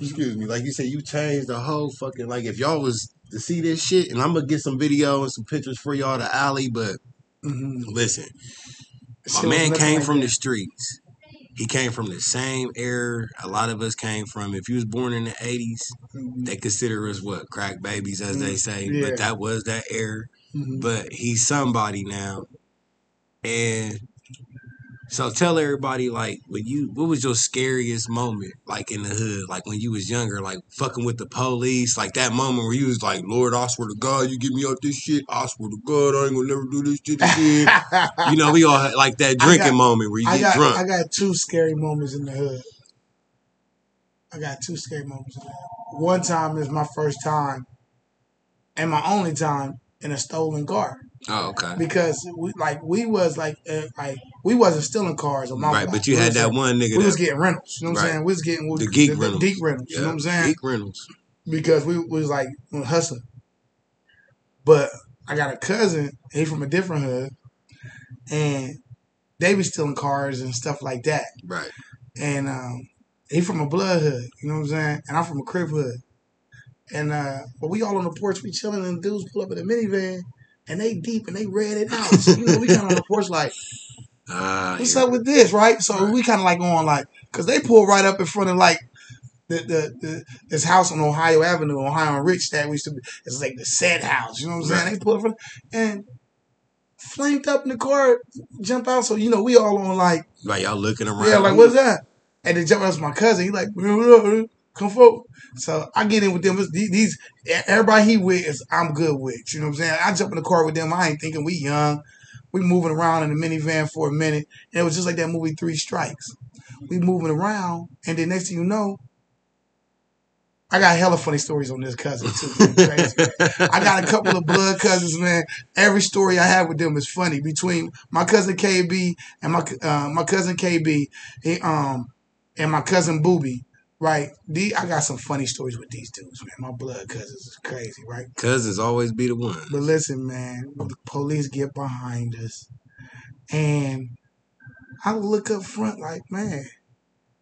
excuse me, like you said, you changed the whole fucking like if y'all was to see this shit, and I'm gonna get some video and some pictures for y'all to alley. But Mhm. listen, my man came like from that. the streets. He came from the same era a lot of us came from. If you was born in the '80s, Mhm. they consider us what crack babies, as they Mm, say. yeah. But that was that era. Mhm. But he's somebody now, and so tell everybody like when you what was your scariest moment like in the hood like when you was younger like fucking with the police like that moment where you was like Lord I swear to God you get me out this shit I swear to God I ain't gonna never do this shit again you know we all had like that drinking got- moment where you I get got drunk I got two scary moments in the hood. I got two scary moments. In the hood. One time is my first time, and my only time in a stolen car oh okay because we like we was like uh, like we wasn't stealing cars right but you We had that one nigga We was getting rentals. You know what I'm Right. saying? We was getting the geek the, rentals geek rentals. You know what I'm saying? geek rentals because we was like hustling. But I got a cousin, he from a different hood, and they be stealing cars and stuff like that. right And um, he from a blood hood, you know what I'm saying? And I'm from a Crip hood. And uh, but we all on the porch, we chilling, and dudes pull up in a minivan, and they deep and they read it out. So you know, we kind of on the porch like, [laughs] ah what's yeah. up with this, right? So Right. we kind of like going like, cause they pull right up in front of like the, the, the this house on Ohio Avenue, Ohio and Rich that we used to be. It's like the said house, you know what I'm saying? Right. They pull up front and flamed up in the car, jump out. So you know, we all on like, like y'all looking around yeah, like what's that? And then jump out was my cousin. He like, [laughs] "What up, man? Come forward. So I get in with them. These everybody he with is I'm good with. You know what I'm saying? I jump in the car with them. I ain't thinking we young. We moving around in the minivan for a minute. And it was just like that movie Three Strikes. We moving around, and then next thing you know, I got hella funny stories on this cousin too. Crazy. [laughs] I got a couple of blood cousins, man. Every story I have with them is funny. Between my cousin KB and my uh, my cousin KB, he, um, and my cousin Booby, right? The, I got some funny stories with these dudes, man. My blood cousins is crazy, right? cousins always be the one But listen, man, the police get behind us, and I look up front like, man,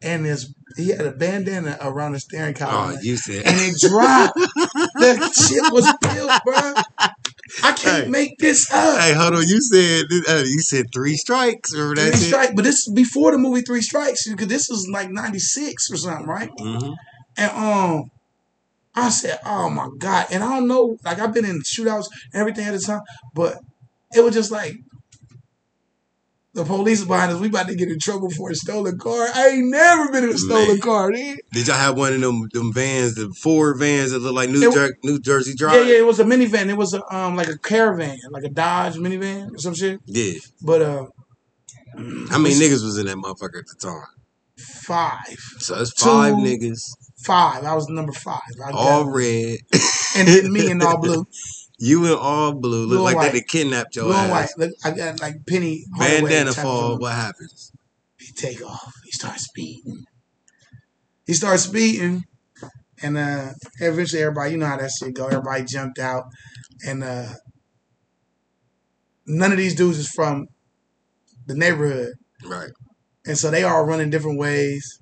and this he had a bandana around the steering column, oh you said and it dropped. [laughs] the shit was built, bro. I can't Hey. make this up. Hey, hold on. You said uh, you said three strikes. Remember that Three strikes, but this is before the movie Three Strikes because this was like '96 or something, right? hmm And um, I said, "Oh my god!" And I don't know, like I've been in shootouts and everything at the time, but it was just like the police behind us. We about to get in trouble for a stolen car. I ain't never been in a stolen Man. car. Dude. Did y'all have one of them them vans, the Ford vans that look like New, It- Jer- New Jersey Drive? yeah, yeah. it was a minivan. It was a, um like a caravan, like a Dodge minivan or some shit. Yeah. But uh, How many niggas was in that motherfucker at the time? five, So it's five Two. niggas, five. I was number five. I all red. and me in [laughs] all blue, You in all blue. Look Blue like they kidnapped your blue and ass. white. Look, I got like Penny Bandana fall. What happens? He take off. He starts speeding. He starts speeding, and uh, eventually everybody, you know how that shit go. Everybody jumped out, and uh, none of these dudes is from the neighborhood, Right. and so they all running different ways.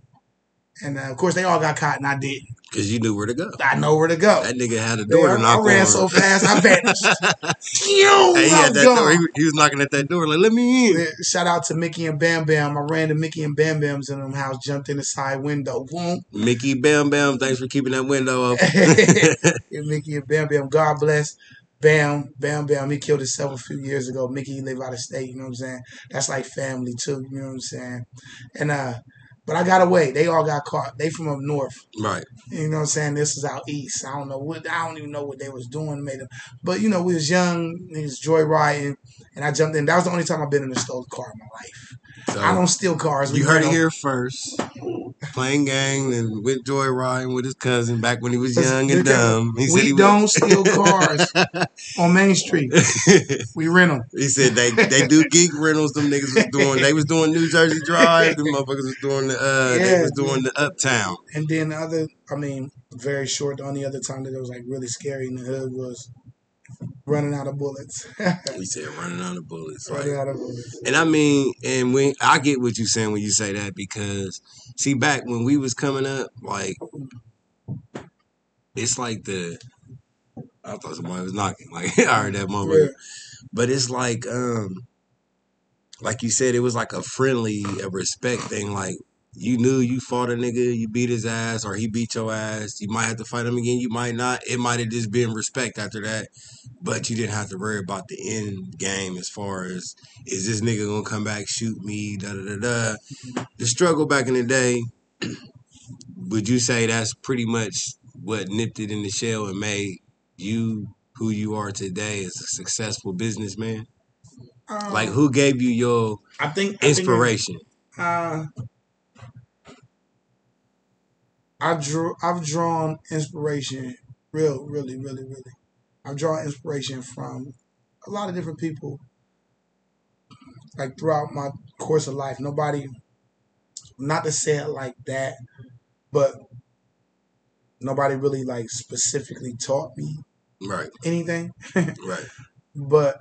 And uh, of course, they all got caught, and I didn't. Because you knew where to go. I know where to go. That nigga had a door I, to knock I ran on. so fast, I vanished. [laughs] hey, he had was that gone. door. He, he was knocking at that door like, let me in. Shout out to Mickey and Bam Bam. I ran to Mickey and Bam Bam's in them house, jumped in the side window. Boom. Mickey Bam Bam, thanks for keeping that window open. [laughs] [laughs] Yeah, Mickey and Bam Bam. God bless Bam Bam Bam. He killed himself a few years ago. Mickey live out of state. You know what I'm saying? That's like family too. You know what I'm saying? And uh, but I got away. They all got caught. They from up north. right. You know what I'm saying? This is out east. I don't know what. I don't even know what they was doing. Made them. But you know, we was young. Was joyriding, and I jumped in. That was the only time I've been in a stolen car in my life. So I don't steal cars. We you heard it here first. Pain Gang and with Joy joyriding with his cousin back when he was young and dumb. He said We he don't steal [laughs] cars on Main Street. [laughs] We rent them. he said they they do geek rentals. Them niggas was doing. They was doing New Jersey Drive. Them motherfuckers was doing the. Uh, they was doing the Uptown. And then the other, I mean, very short. The only other time that it was like really scary in the hood was running out of bullets. [laughs] He said running out of bullets. Like, running out of bullets. And I mean, and when I get what you're saying when you say that because see, back when we was coming up, like it's like the I thought somebody was knocking. Like [laughs] I heard that moment. Yeah. But it's like, um, like you said, it was like a friendly, a respect thing. Like you knew you fought a nigga, you beat his ass, or he beat your ass. You might have to fight him again. You might not. It might have just been respect after that. But you didn't have to worry about the end game as far as is this nigga gonna come back shoot me? Da da da da. The struggle back in the day. [clears throat] Would you say that's pretty much what nipped it in the shell and made you who you are today as a successful businessman? Um, Like who gave you your I think I think- inspiration? Uh, I drew. I've drawn inspiration. Real, really, really, really. I've drawn inspiration from a lot of different people. Like throughout my course of life, nobody. Not to say it like that, but nobody really like specifically taught me Right, anything. right. [laughs] but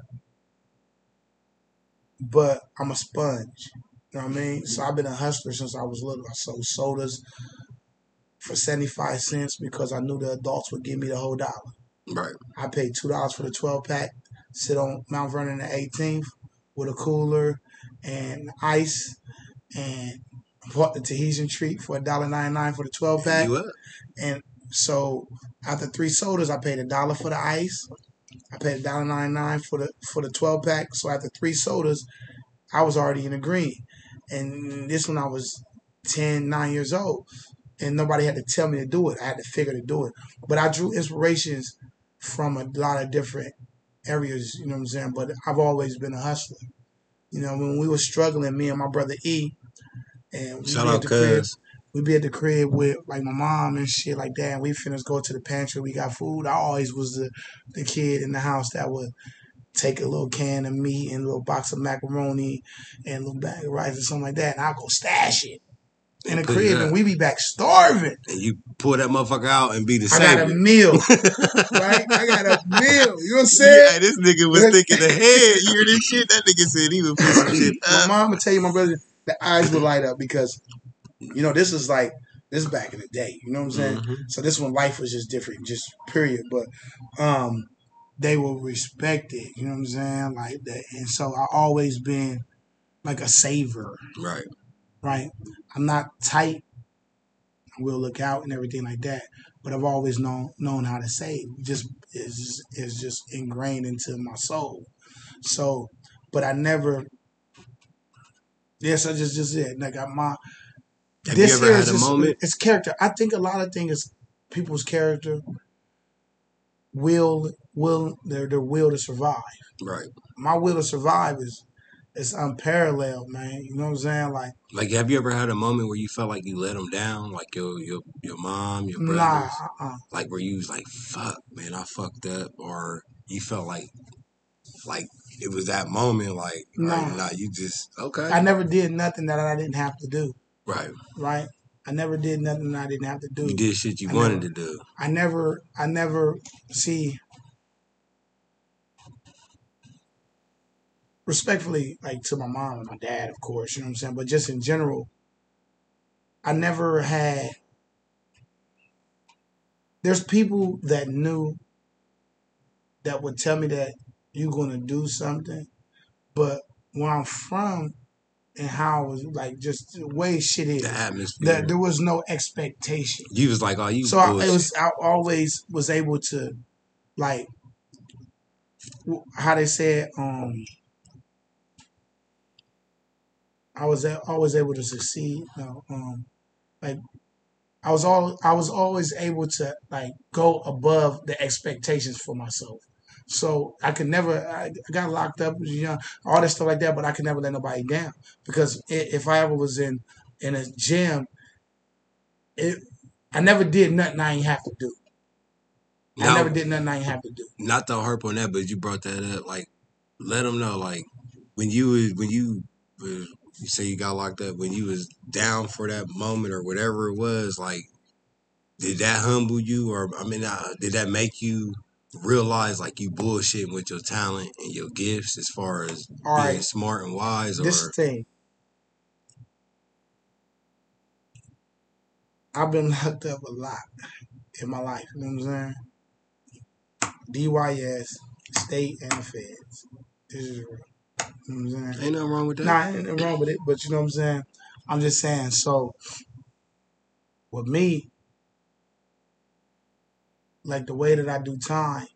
but I'm a sponge. You know what I mean? So I've been a hustler since I was little. I sold sodas for 75 cents because I knew the adults would give me the whole dollar. Right. I paid $2 for the 12 pack, sit on Mount Vernon the 18th with a cooler and ice and bought the Tahitian treat for $1.99 for the 12 pack. And so after three sodas, I paid a dollar for the ice. I paid a dollar ninety nine for the for the twelve pack. So after three sodas, I was already in the green. And this when I was 10, 9 years old. And nobody had to tell me to do it. I had to figure to do it. But I drew inspirations from a lot of different areas, you know what I'm saying? But I've always been a hustler. You know, when we were struggling, me and my brother E, and we Shout be at out, the crib, we be at the crib with like my mom and shit like that. And we finished go to the pantry. We got food. I always was the, the kid in the house that would take a little can of meat and a little box of macaroni and a little bag of rice or something like that. And I'll go stash it in the it crib and we be back starving. And you pull that motherfucker out and be the same. I got a meal, [laughs] right? I got a meal. You know what I'm saying? Yeah, this nigga was thinking ahead. You hear this shit? That nigga said he would put some shit my up. mom would tell you, my brother, the eyes would light up because, you know, this is like this is back in the day. You know what I'm saying? Mhm. So this one life was just different, just period. But um, they will respect it. You know what I'm saying? Like that, and so I always been like a saver, Right. Right? I'm not tight. I will look out and everything like that. But I've always known known how to save. Just is just, is just ingrained into my soul. So, but I never. Yes, I just just it. Like I, my Have this you ever had is a just, moment? It's character. I think a lot of things, people's character, will will their their will to survive. Right. My will to survive is is unparalleled, man. You know what I'm saying? Like, Like, have you ever had a moment where you felt like you let them down? Like your your your mom, your brothers? nah, uh-uh. Like where you was like, "Fuck, man, I fucked up," or you felt like, like it was that moment. Like, Nah. nah, nah you just okay. I never did nothing that I didn't have to do. right. Right? I never did nothing that I didn't have to do. You did shit you I wanted never- to do. I never, I never see. Respectfully, like to my mom and my dad, of course, you know what I'm saying. But just in general, I never had. There's people that knew that would tell me that you're gonna do something, but where I'm from and how I was like just the way shit is, The atmosphere. that there was no expectation. you was like, "Oh, you." So I, bullshit. it was I always was able to like how they said um I was always able to succeed. Um like I was all I was always able to like go above the expectations for myself. So I could never I got locked up, you know, all that stuff like that, but I could never let nobody down because if I ever was in in a gym, it I never did nothing I ain't have to do. I never did nothing I ain't have to do. not to harp on that, but you brought that up. Like, let them know, like, when you was when you you say you got locked up, when you was down for that moment or whatever it was, like, did that humble you, or I mean, uh, did that make you realize like you bullshitting with your talent and your gifts as far as All being right, smart and wise, or this thing. I've been locked up a lot in my life. You know what I'm saying? DYS, state, and the feds. This is real. You know what I'm saying? Ain't nothing wrong with that. Nah, ain't nothing wrong with it, but you know what I'm saying? I'm just saying, so with me, like the way that I do time,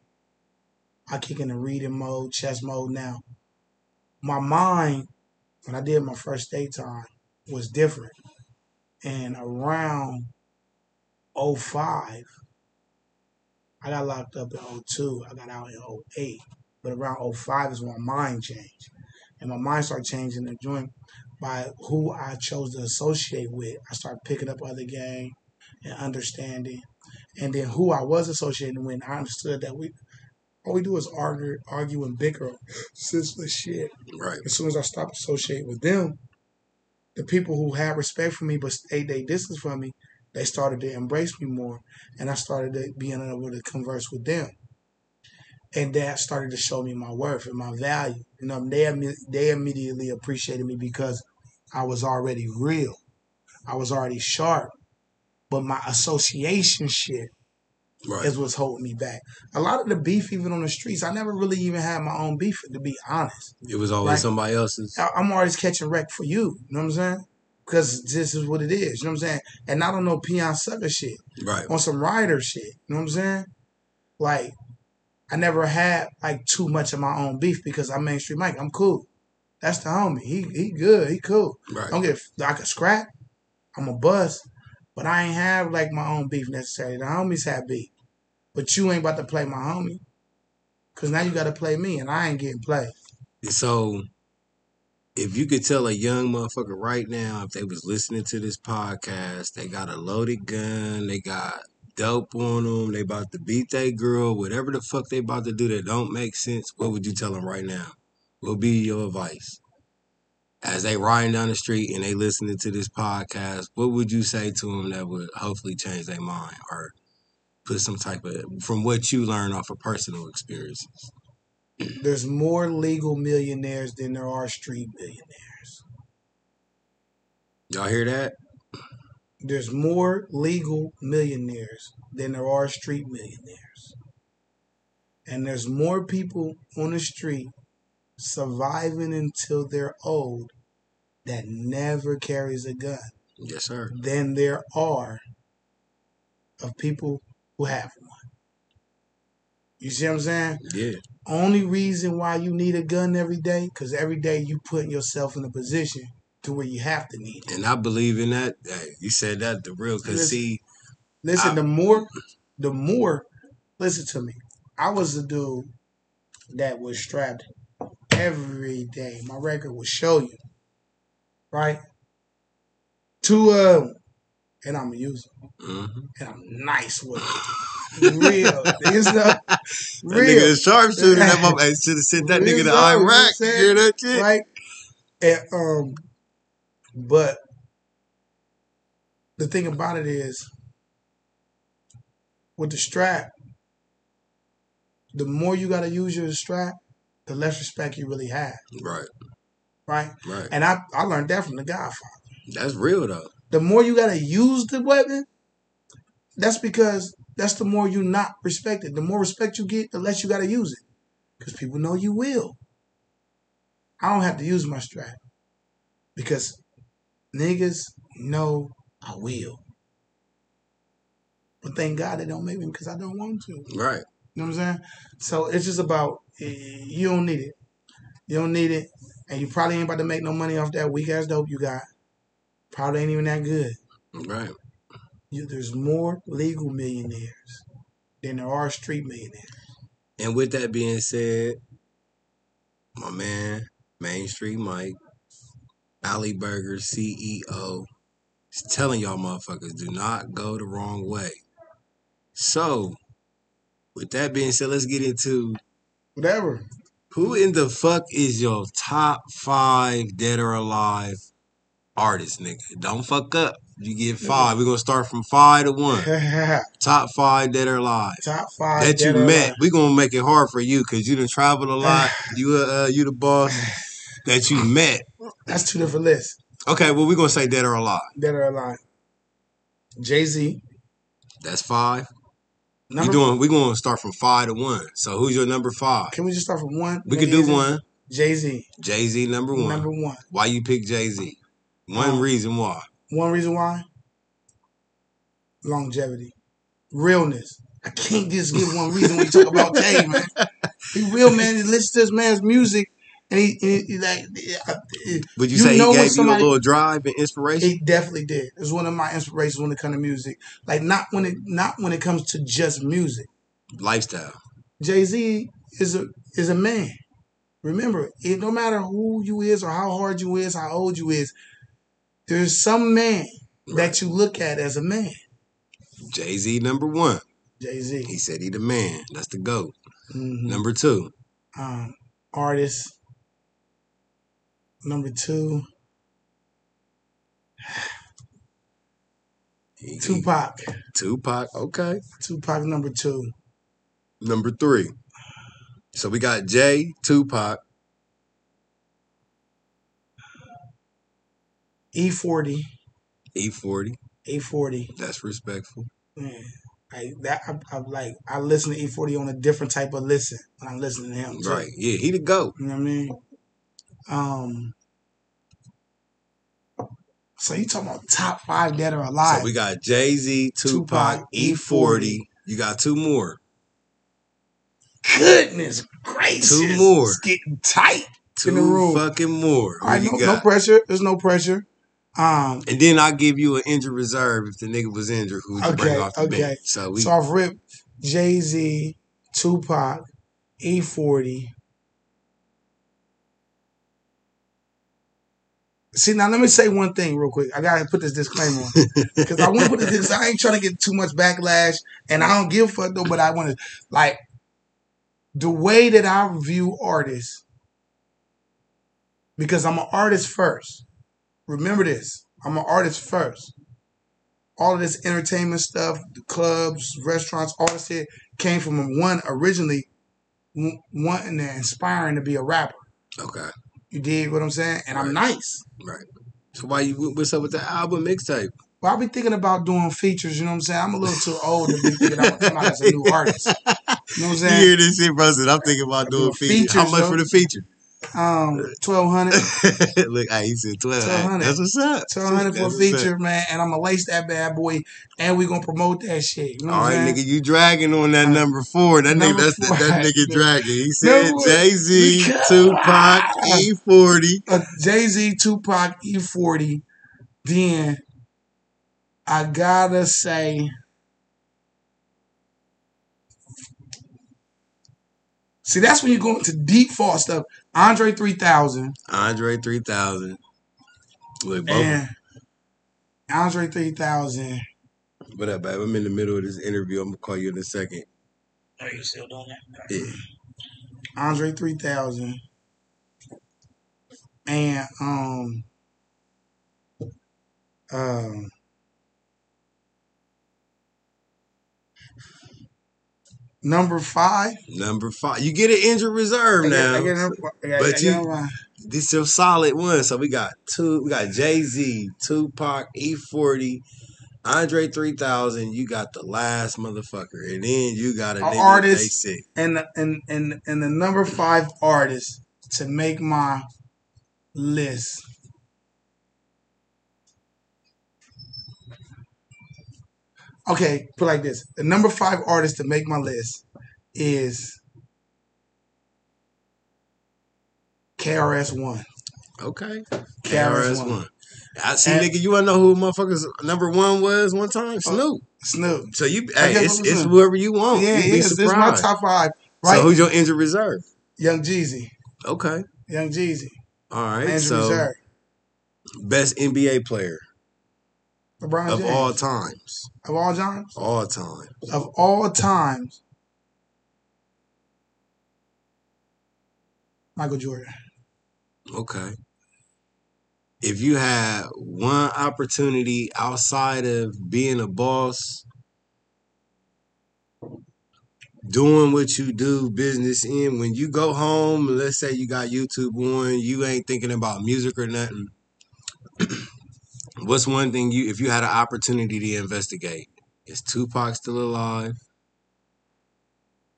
I kick in the reading mode, chess mode now. My mind, when I did my first daytime, was different. And around 05, I got locked up in 02. I got out in 08. But around 05 is when my mind changed. And my mind started changing the joint by who I chose to associate with. I started picking up other game and understanding. And then who I was associating with, I understood that we all we do is argue, argue and bicker senseless shit. Right. As soon as I stopped associating with them, the people who had respect for me but stayed they distance from me, they started to embrace me more, and I started to being able to converse with them. And that started to show me my worth and my value. You know, they they immediately appreciated me because I was already real. I was already sharp. But my association shit Right. is what's holding me back. A lot of the beef, even on the streets, I never really even had my own beef, to be honest. It was always Right. somebody else's. I- I'm always catching wreck for you. You know what I'm saying? Because this is what it is. You know what I'm saying? And I don't know no peon sucker shit. Right. On some rider shit. You know what I'm saying? Like, I never had like too much of my own beef because I'm Main Street Mike. I'm cool. That's the homie. He he good. He cool. Right. Don't get I could scrap. I'm a bust. But I ain't have like my own beef necessarily. The homies have beef. But you ain't about to play my homie. Cause now you gotta play me and I ain't getting played. So, if you could tell a young motherfucker right now, if they was listening to this podcast, they got a loaded gun, they got dope on them, they about to beat that girl, whatever the fuck they about to do that don't make sense, what would you tell them right now? What would be your advice? As they riding down the street and they listening to this podcast, what would you say to them that would hopefully change their mind or put some type of from what you learn off of personal experiences? There's more legal millionaires than there are street millionaires. Y'all hear that? There's more legal millionaires than there are street millionaires. And there's more people on the street surviving until they're old that never carries a gun Yes, sir. than there are of people who have one. You see what I'm saying? Yeah. Only reason why you need a gun every day, because every day you put yourself in a position to where you have to need it. And I believe in that. Hey, you said that the real. Cause Listen. see, Listen, I- the more, the more, listen to me. I was a dude that was strapped every day. My record will show you, right? To uh, and I'm a user, mhm. and I'm nice with it. Real, niggas know. [laughs] that Real. nigga is sharpshooter. That mother should have sent that nigga to Real talk, you know what I'm Iraq. You hear that shit? right? And um, but the thing about it is, with the strap, the more you got to use your strap, the less respect you really have, Right, right? right. And I I learned that from the Godfather. That's real though. The more you got to use the weapon, that's because that's the more you not respected. The more respect you get, the less you got to use it, because people know you will. I don't have to use my strap because niggas know I will. But thank God they don't make me because I don't want to. Right. You know what I'm saying? So it's just about eh, you don't need it. You don't need it, and you probably ain't about to make no money off that weak ass dope you got. Probably ain't even that good. Right. You, there's more legal millionaires than there are street millionaires. And with that being said, my man, Main Street Mike, Alley Burger CEO, is telling y'all motherfuckers do not go the wrong way. So, with that being said, let's get into Whatever. who in the fuck is your top five dead or alive artists, nigga. Don't fuck up. You get five. We're gonna start from five to one. [laughs] Top five dead or alive. Top five that you met. alive. We gonna make it hard for you because you done traveled a lot. [sighs] you uh you the boss [laughs] that you met. That's two different lists. Okay, well we're gonna say dead or alive. Dead or alive. Jay Z, That's five. Number, doing We're going to start from five to one. So who's your number five? Can we just start from one? We could do one. Jay Z, Jay Z number one. number one. Why you pick Jay Z? One Um, reason why. One reason why? Longevity, realness. I can't just give one reason when you talk about Jay, man. [laughs] He real man. He listens to this man's music, and he, he, he like. Would you, you say he gave somebody- you a little drive and inspiration? He definitely did. It's one of my inspirations when it comes to music. Like not when it not when it comes to just music. Lifestyle. Jay Z is a is a man. Remember, it no matter who you is or how hard you is, how old you is, there's some man that you look at as a man. Jay Z number one. Jay Z. He said he the man. That's the GOAT. hmm Number two. Um, artist. Number two, Tupac. Tupac. Okay. Tupac number two. Number three. So we got Jay, Tupac, E40. E40. E40. That's respectful. Man, like that. I, I like. I listen to E40 on a different type of listen when I'm listening to him. too. Right. Yeah, he the GOAT. You know what I mean? Um. So you talking about top five dead or alive? So we got Jay Z, Tupac, Tupac, E40. You got two more. Goodness gracious! Two more. It's getting tight. Two In the room. fucking more. All right, no, no pressure. There's no pressure. Um. and then I'll give you an injured reserve if the nigga was injured who you bring Okay, off the okay. bench. So we So I've ripped Jay Z, Tupac, E40. See now, let me say one thing real quick. I gotta put this disclaimer on [laughs] because I want to put this. I ain't trying to get too much backlash, and I don't give a fuck though. But I want to like the way that I view artists because I'm an artist first. Remember this: I'm an artist first. All of this entertainment stuff, the clubs, restaurants, all this shit came from one originally wanting and inspiring to be a rapper. Okay. You dig what I'm saying? And I'm nice. Right. So why you what's up with the album mixtape? But I'll be thinking about doing features, you know what I'm saying? I'm a little too old to be thinking about somebody as a new artist. You know what I'm saying? [laughs] You hear this shit, bro? I'm thinking about doing Doing features. How features, much though. for the feature? Um, 1200 [laughs] Look, I he said 1200. That's what's up. 1200 for a That's up. feature, man. And I'm to lace that bad boy and we to promote that shit. You know All right, I'm nigga, you dragging on that Uh, number four. That nigga, number that's the, four. that nigga [laughs] dragging. He said Jay Z, Tupac, E40. [laughs] uh, Jay Z, Tupac, E40. Then I gotta say, see, that's when you go into deep fall stuff. Andre 3000 Andre 3000. Look, both. and Andre 3000. What up, babe? I'm in the middle of this interview. I'm gonna call you in a second. Are you still doing that? Yeah. Andre 3000 and um um number five. Number five. You get an injured reserve I now. Get I But you-. This is a solid one. So we got two. We got Jay Z, Tupac, E40, Andre 3000. You got the last motherfucker, and then you got a A artist. And the, and and and the number five artist to make my list. Okay, put it like this: the number five artist to make my list is KRS One. Okay. KRS One. I see, And- nigga. You wanna know who motherfuckers number one was one time? Uh, Snoop. Snoop. So you, hey, it's, it's whoever you want. Yeah, You'd yeah. be This is my top five. So Right, who's your injured reserve? Young Jeezy. Okay. Young Jeezy. All right. Andrew so Reserve. best NBA player LeBron of James. all times. of all times. All time. Of all times. Michael Jordan. Okay. If you had one opportunity outside of being a boss, doing what you do, business in, when you go home, let's say you got YouTube on, you ain't thinking about music or nothing. What's one thing you, if you had an opportunity to investigate? Is Tupac still alive?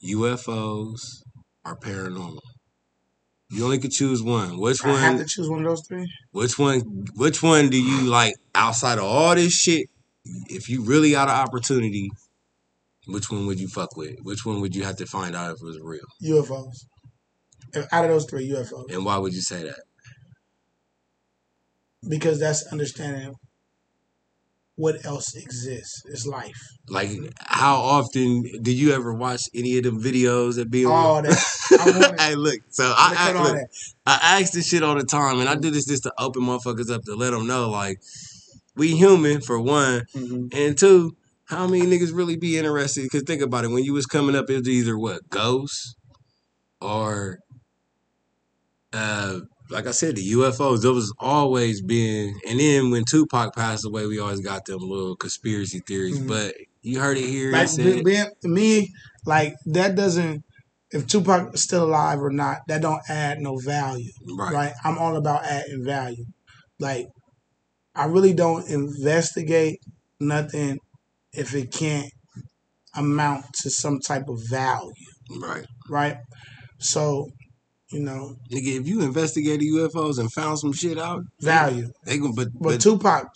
UFOs, or paranormal? You only could choose one. Which I have one? to choose one of those three. Which one? Which one do you like outside of all this shit? If you really got an opportunity, which one would you fuck with? Which one would you have to find out if it was real? UFOs. Out of those three, UFOs, And why would you say that? Because that's understanding what else exists. It's life. Like, how often do you ever watch any of them videos that be All on? that. I [laughs] hey, look. So Look I, I look. I ask this shit all the time, and I do this just to open motherfuckers up to let them know, like, we human for one, Mhm. and two, how many niggas really be interested? Because think about it, when you was coming up, it was either what ghosts or, uh, like I said, the UFOs. There was always been, and then when Tupac passed away, we always got them little conspiracy theories. Mhm. But you heard it here. Like said, being, me, like that doesn't. If Tupac is still alive or not, that don't add no value. right, Right? I'm all about adding value. Like I really don't investigate nothing if it can't amount to some type of value. right. Right? So, you know, Nigga, if you investigated UFOs and found some shit out, value. they gonna. But But but, Tupac,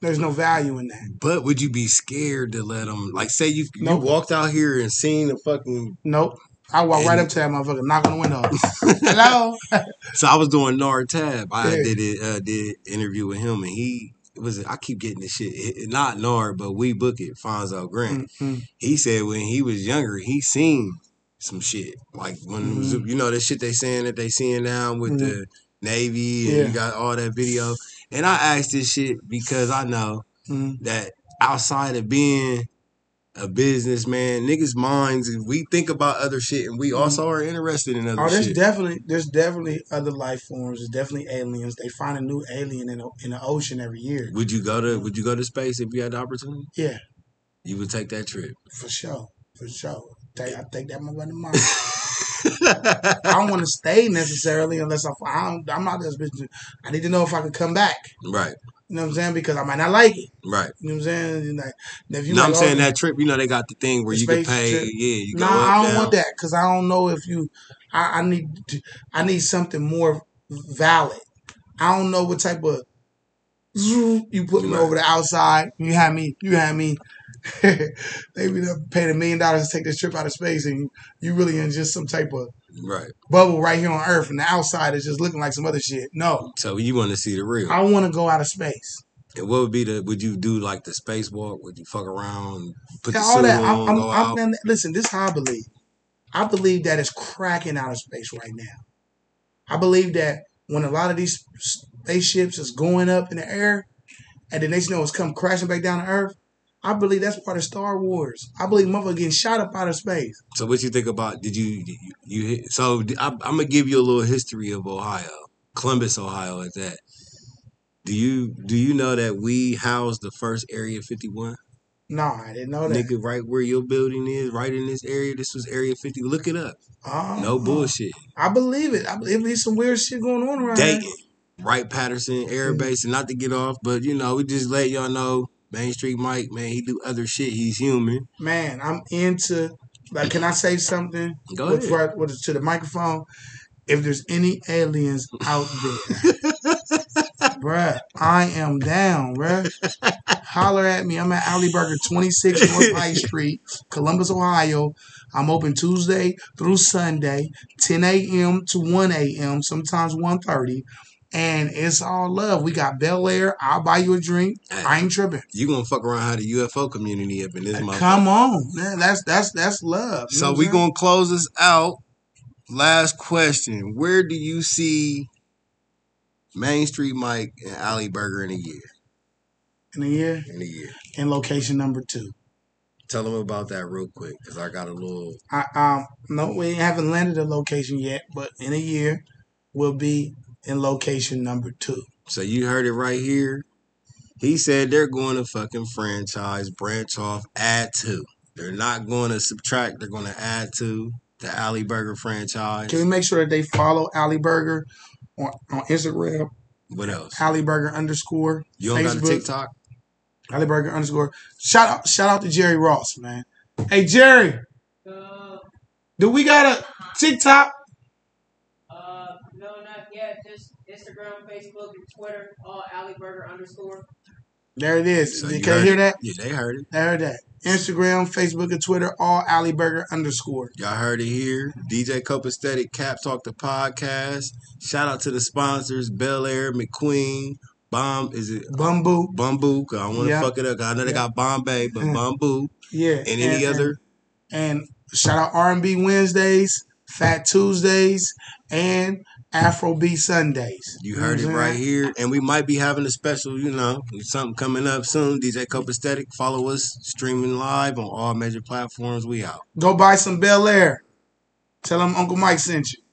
there's no value in that. but would you be scared to let them? Like, say you you walked out here and seen a fucking. Nope. I walk right up to that motherfucker, knock on the window. Hello. [laughs] [laughs] So I was doing Nard Tab. I Yeah. did it. Uh, did interview with him, and he it was. I keep getting this shit. It- not Nard, but we book it. Fonzo Grant. Mhm. He said when he was younger, he seen some shit like when Mm-hmm. you know the shit they saying that they seeing now with the Navy and Yeah. you got all that video. And I asked this shit because I know Mhm. that outside of being a businessman, niggas' minds we think about other shit and we also are interested in other Mm-hmm. Oh, there's shit. definitely there's definitely other life forms. There's definitely aliens. They find a new alien in the, in the ocean every year. would you go to Would you go to space if you had the opportunity? Yeah, You would take that trip. for sure, for sure. Take, I take that motherfucker [laughs] tomorrow. I don't want to stay necessarily unless I, I don't, I'm not this bitch. I need to know if I can come back. right, You know what I'm saying? Because I might not like it. right. You know what I'm saying? Like, if you no, like, I'm saying oh, that trip. You know, they got the thing where The you can pay. trip? Yeah, you No, up I don't down. want that because I don't know if you. I, I need. To, I need something more valid. I don't know what type of. You put me Right. over the outside. You had me. You had me. Maybe [laughs] they paid a million dollars to take this trip out of space, and you really in just some type of Right. bubble right here on Earth, and the outside is just looking like some other shit. No, So you want to see the real. I want to go out of space. And what would be the? Would you do like the spacewalk? Would you fuck around? Put Yeah, the all that. on, I'm, I'm, go I'm, out? man, listen, this is how I believe. I believe that it's cracking out of space right now. I believe that when a lot of these spaceships is going up in the air, and the next you know it's come crashing back down to Earth, I believe that's part of Star Wars. I believe motherfucker getting shot up out of space. So what you think about? Did you you, you? So I, I'm gonna give you a little history of Ohio, Columbus, Ohio, at that. Do you do you know that we housed the first Area 51? No, I didn't know that. Nigga, right where your building is, right in this area. This was Area 50. Look it up. Oh, No bullshit. I believe it. I believe there's some weird shit going on around here. Dayton, Wright Patterson Air. Base, and not to get off, but you know, we just let y'all know Main Street Mike, man, he do other shit. He's human. Man, I'm into. Like, can I say something? Go ahead. for- with- to the microphone. If there's any aliens out there, [laughs] bruh, I am down, bruh. Holler at me. I'm at Alley Burger, 26 North [laughs] High Street, Columbus, Ohio. I'm open Tuesday through Sunday, 10 a.m. to 1 a.m., sometimes 1.30. And it's all love. We got Belaire. I'll buy you a drink. I ain't tripping. You gonna fuck around how the UFO community up in this motherfucker. Come on, man. That's that's that's love. You So we gonna close this out. Last question: Where do you see Main Street Mike and Alley Burger in a year? in a year In a year. in location number two. Tell them about that real quick, cause I got a little. I um no we haven't landed a location yet, but in a year we'll be in location number two. So you heard it right here. He said they're going to fucking franchise, branch off, add to. They're not going to subtract. They're going to add to the Alley Burger franchise. Can we make sure that they follow Alley Burger on, on Instagram, What else? Alley Burger underscore You don't got a TikTok? Alley Burger underscore. Shout out shout out to Jerry Ross, man. Hey Jerry, Do we got a TikTok? Uh, no, not yet. Just Instagram, Facebook, and Twitter. All Alley Burger underscore. There it is. So you you can heard hear it. that? Yeah, they heard it. They heard that. Instagram, Facebook, and Twitter, all Alley Burger underscore. Y'all heard it here. DJ Cup Copaesthetic Cap Talk the podcast. Shout out to the sponsors: Belaire, McQueen, Bomb. Is it Bamboo. Bamboo? 'Cause I don't want to Yeah. fuck it up. I know they Yeah. got Bombay, but Mm. Bamboo. Yeah. And any other? And, shout out R&B Wednesdays, Fat Tuesdays, and Afrobeat Sundays. You heard what it right here. And we might be having a special, you know, something coming up soon. DJ Copaesthetic. Follow us streaming live on all major platforms. We out. Go buy some Belaire. Tell them Uncle Mike sent you.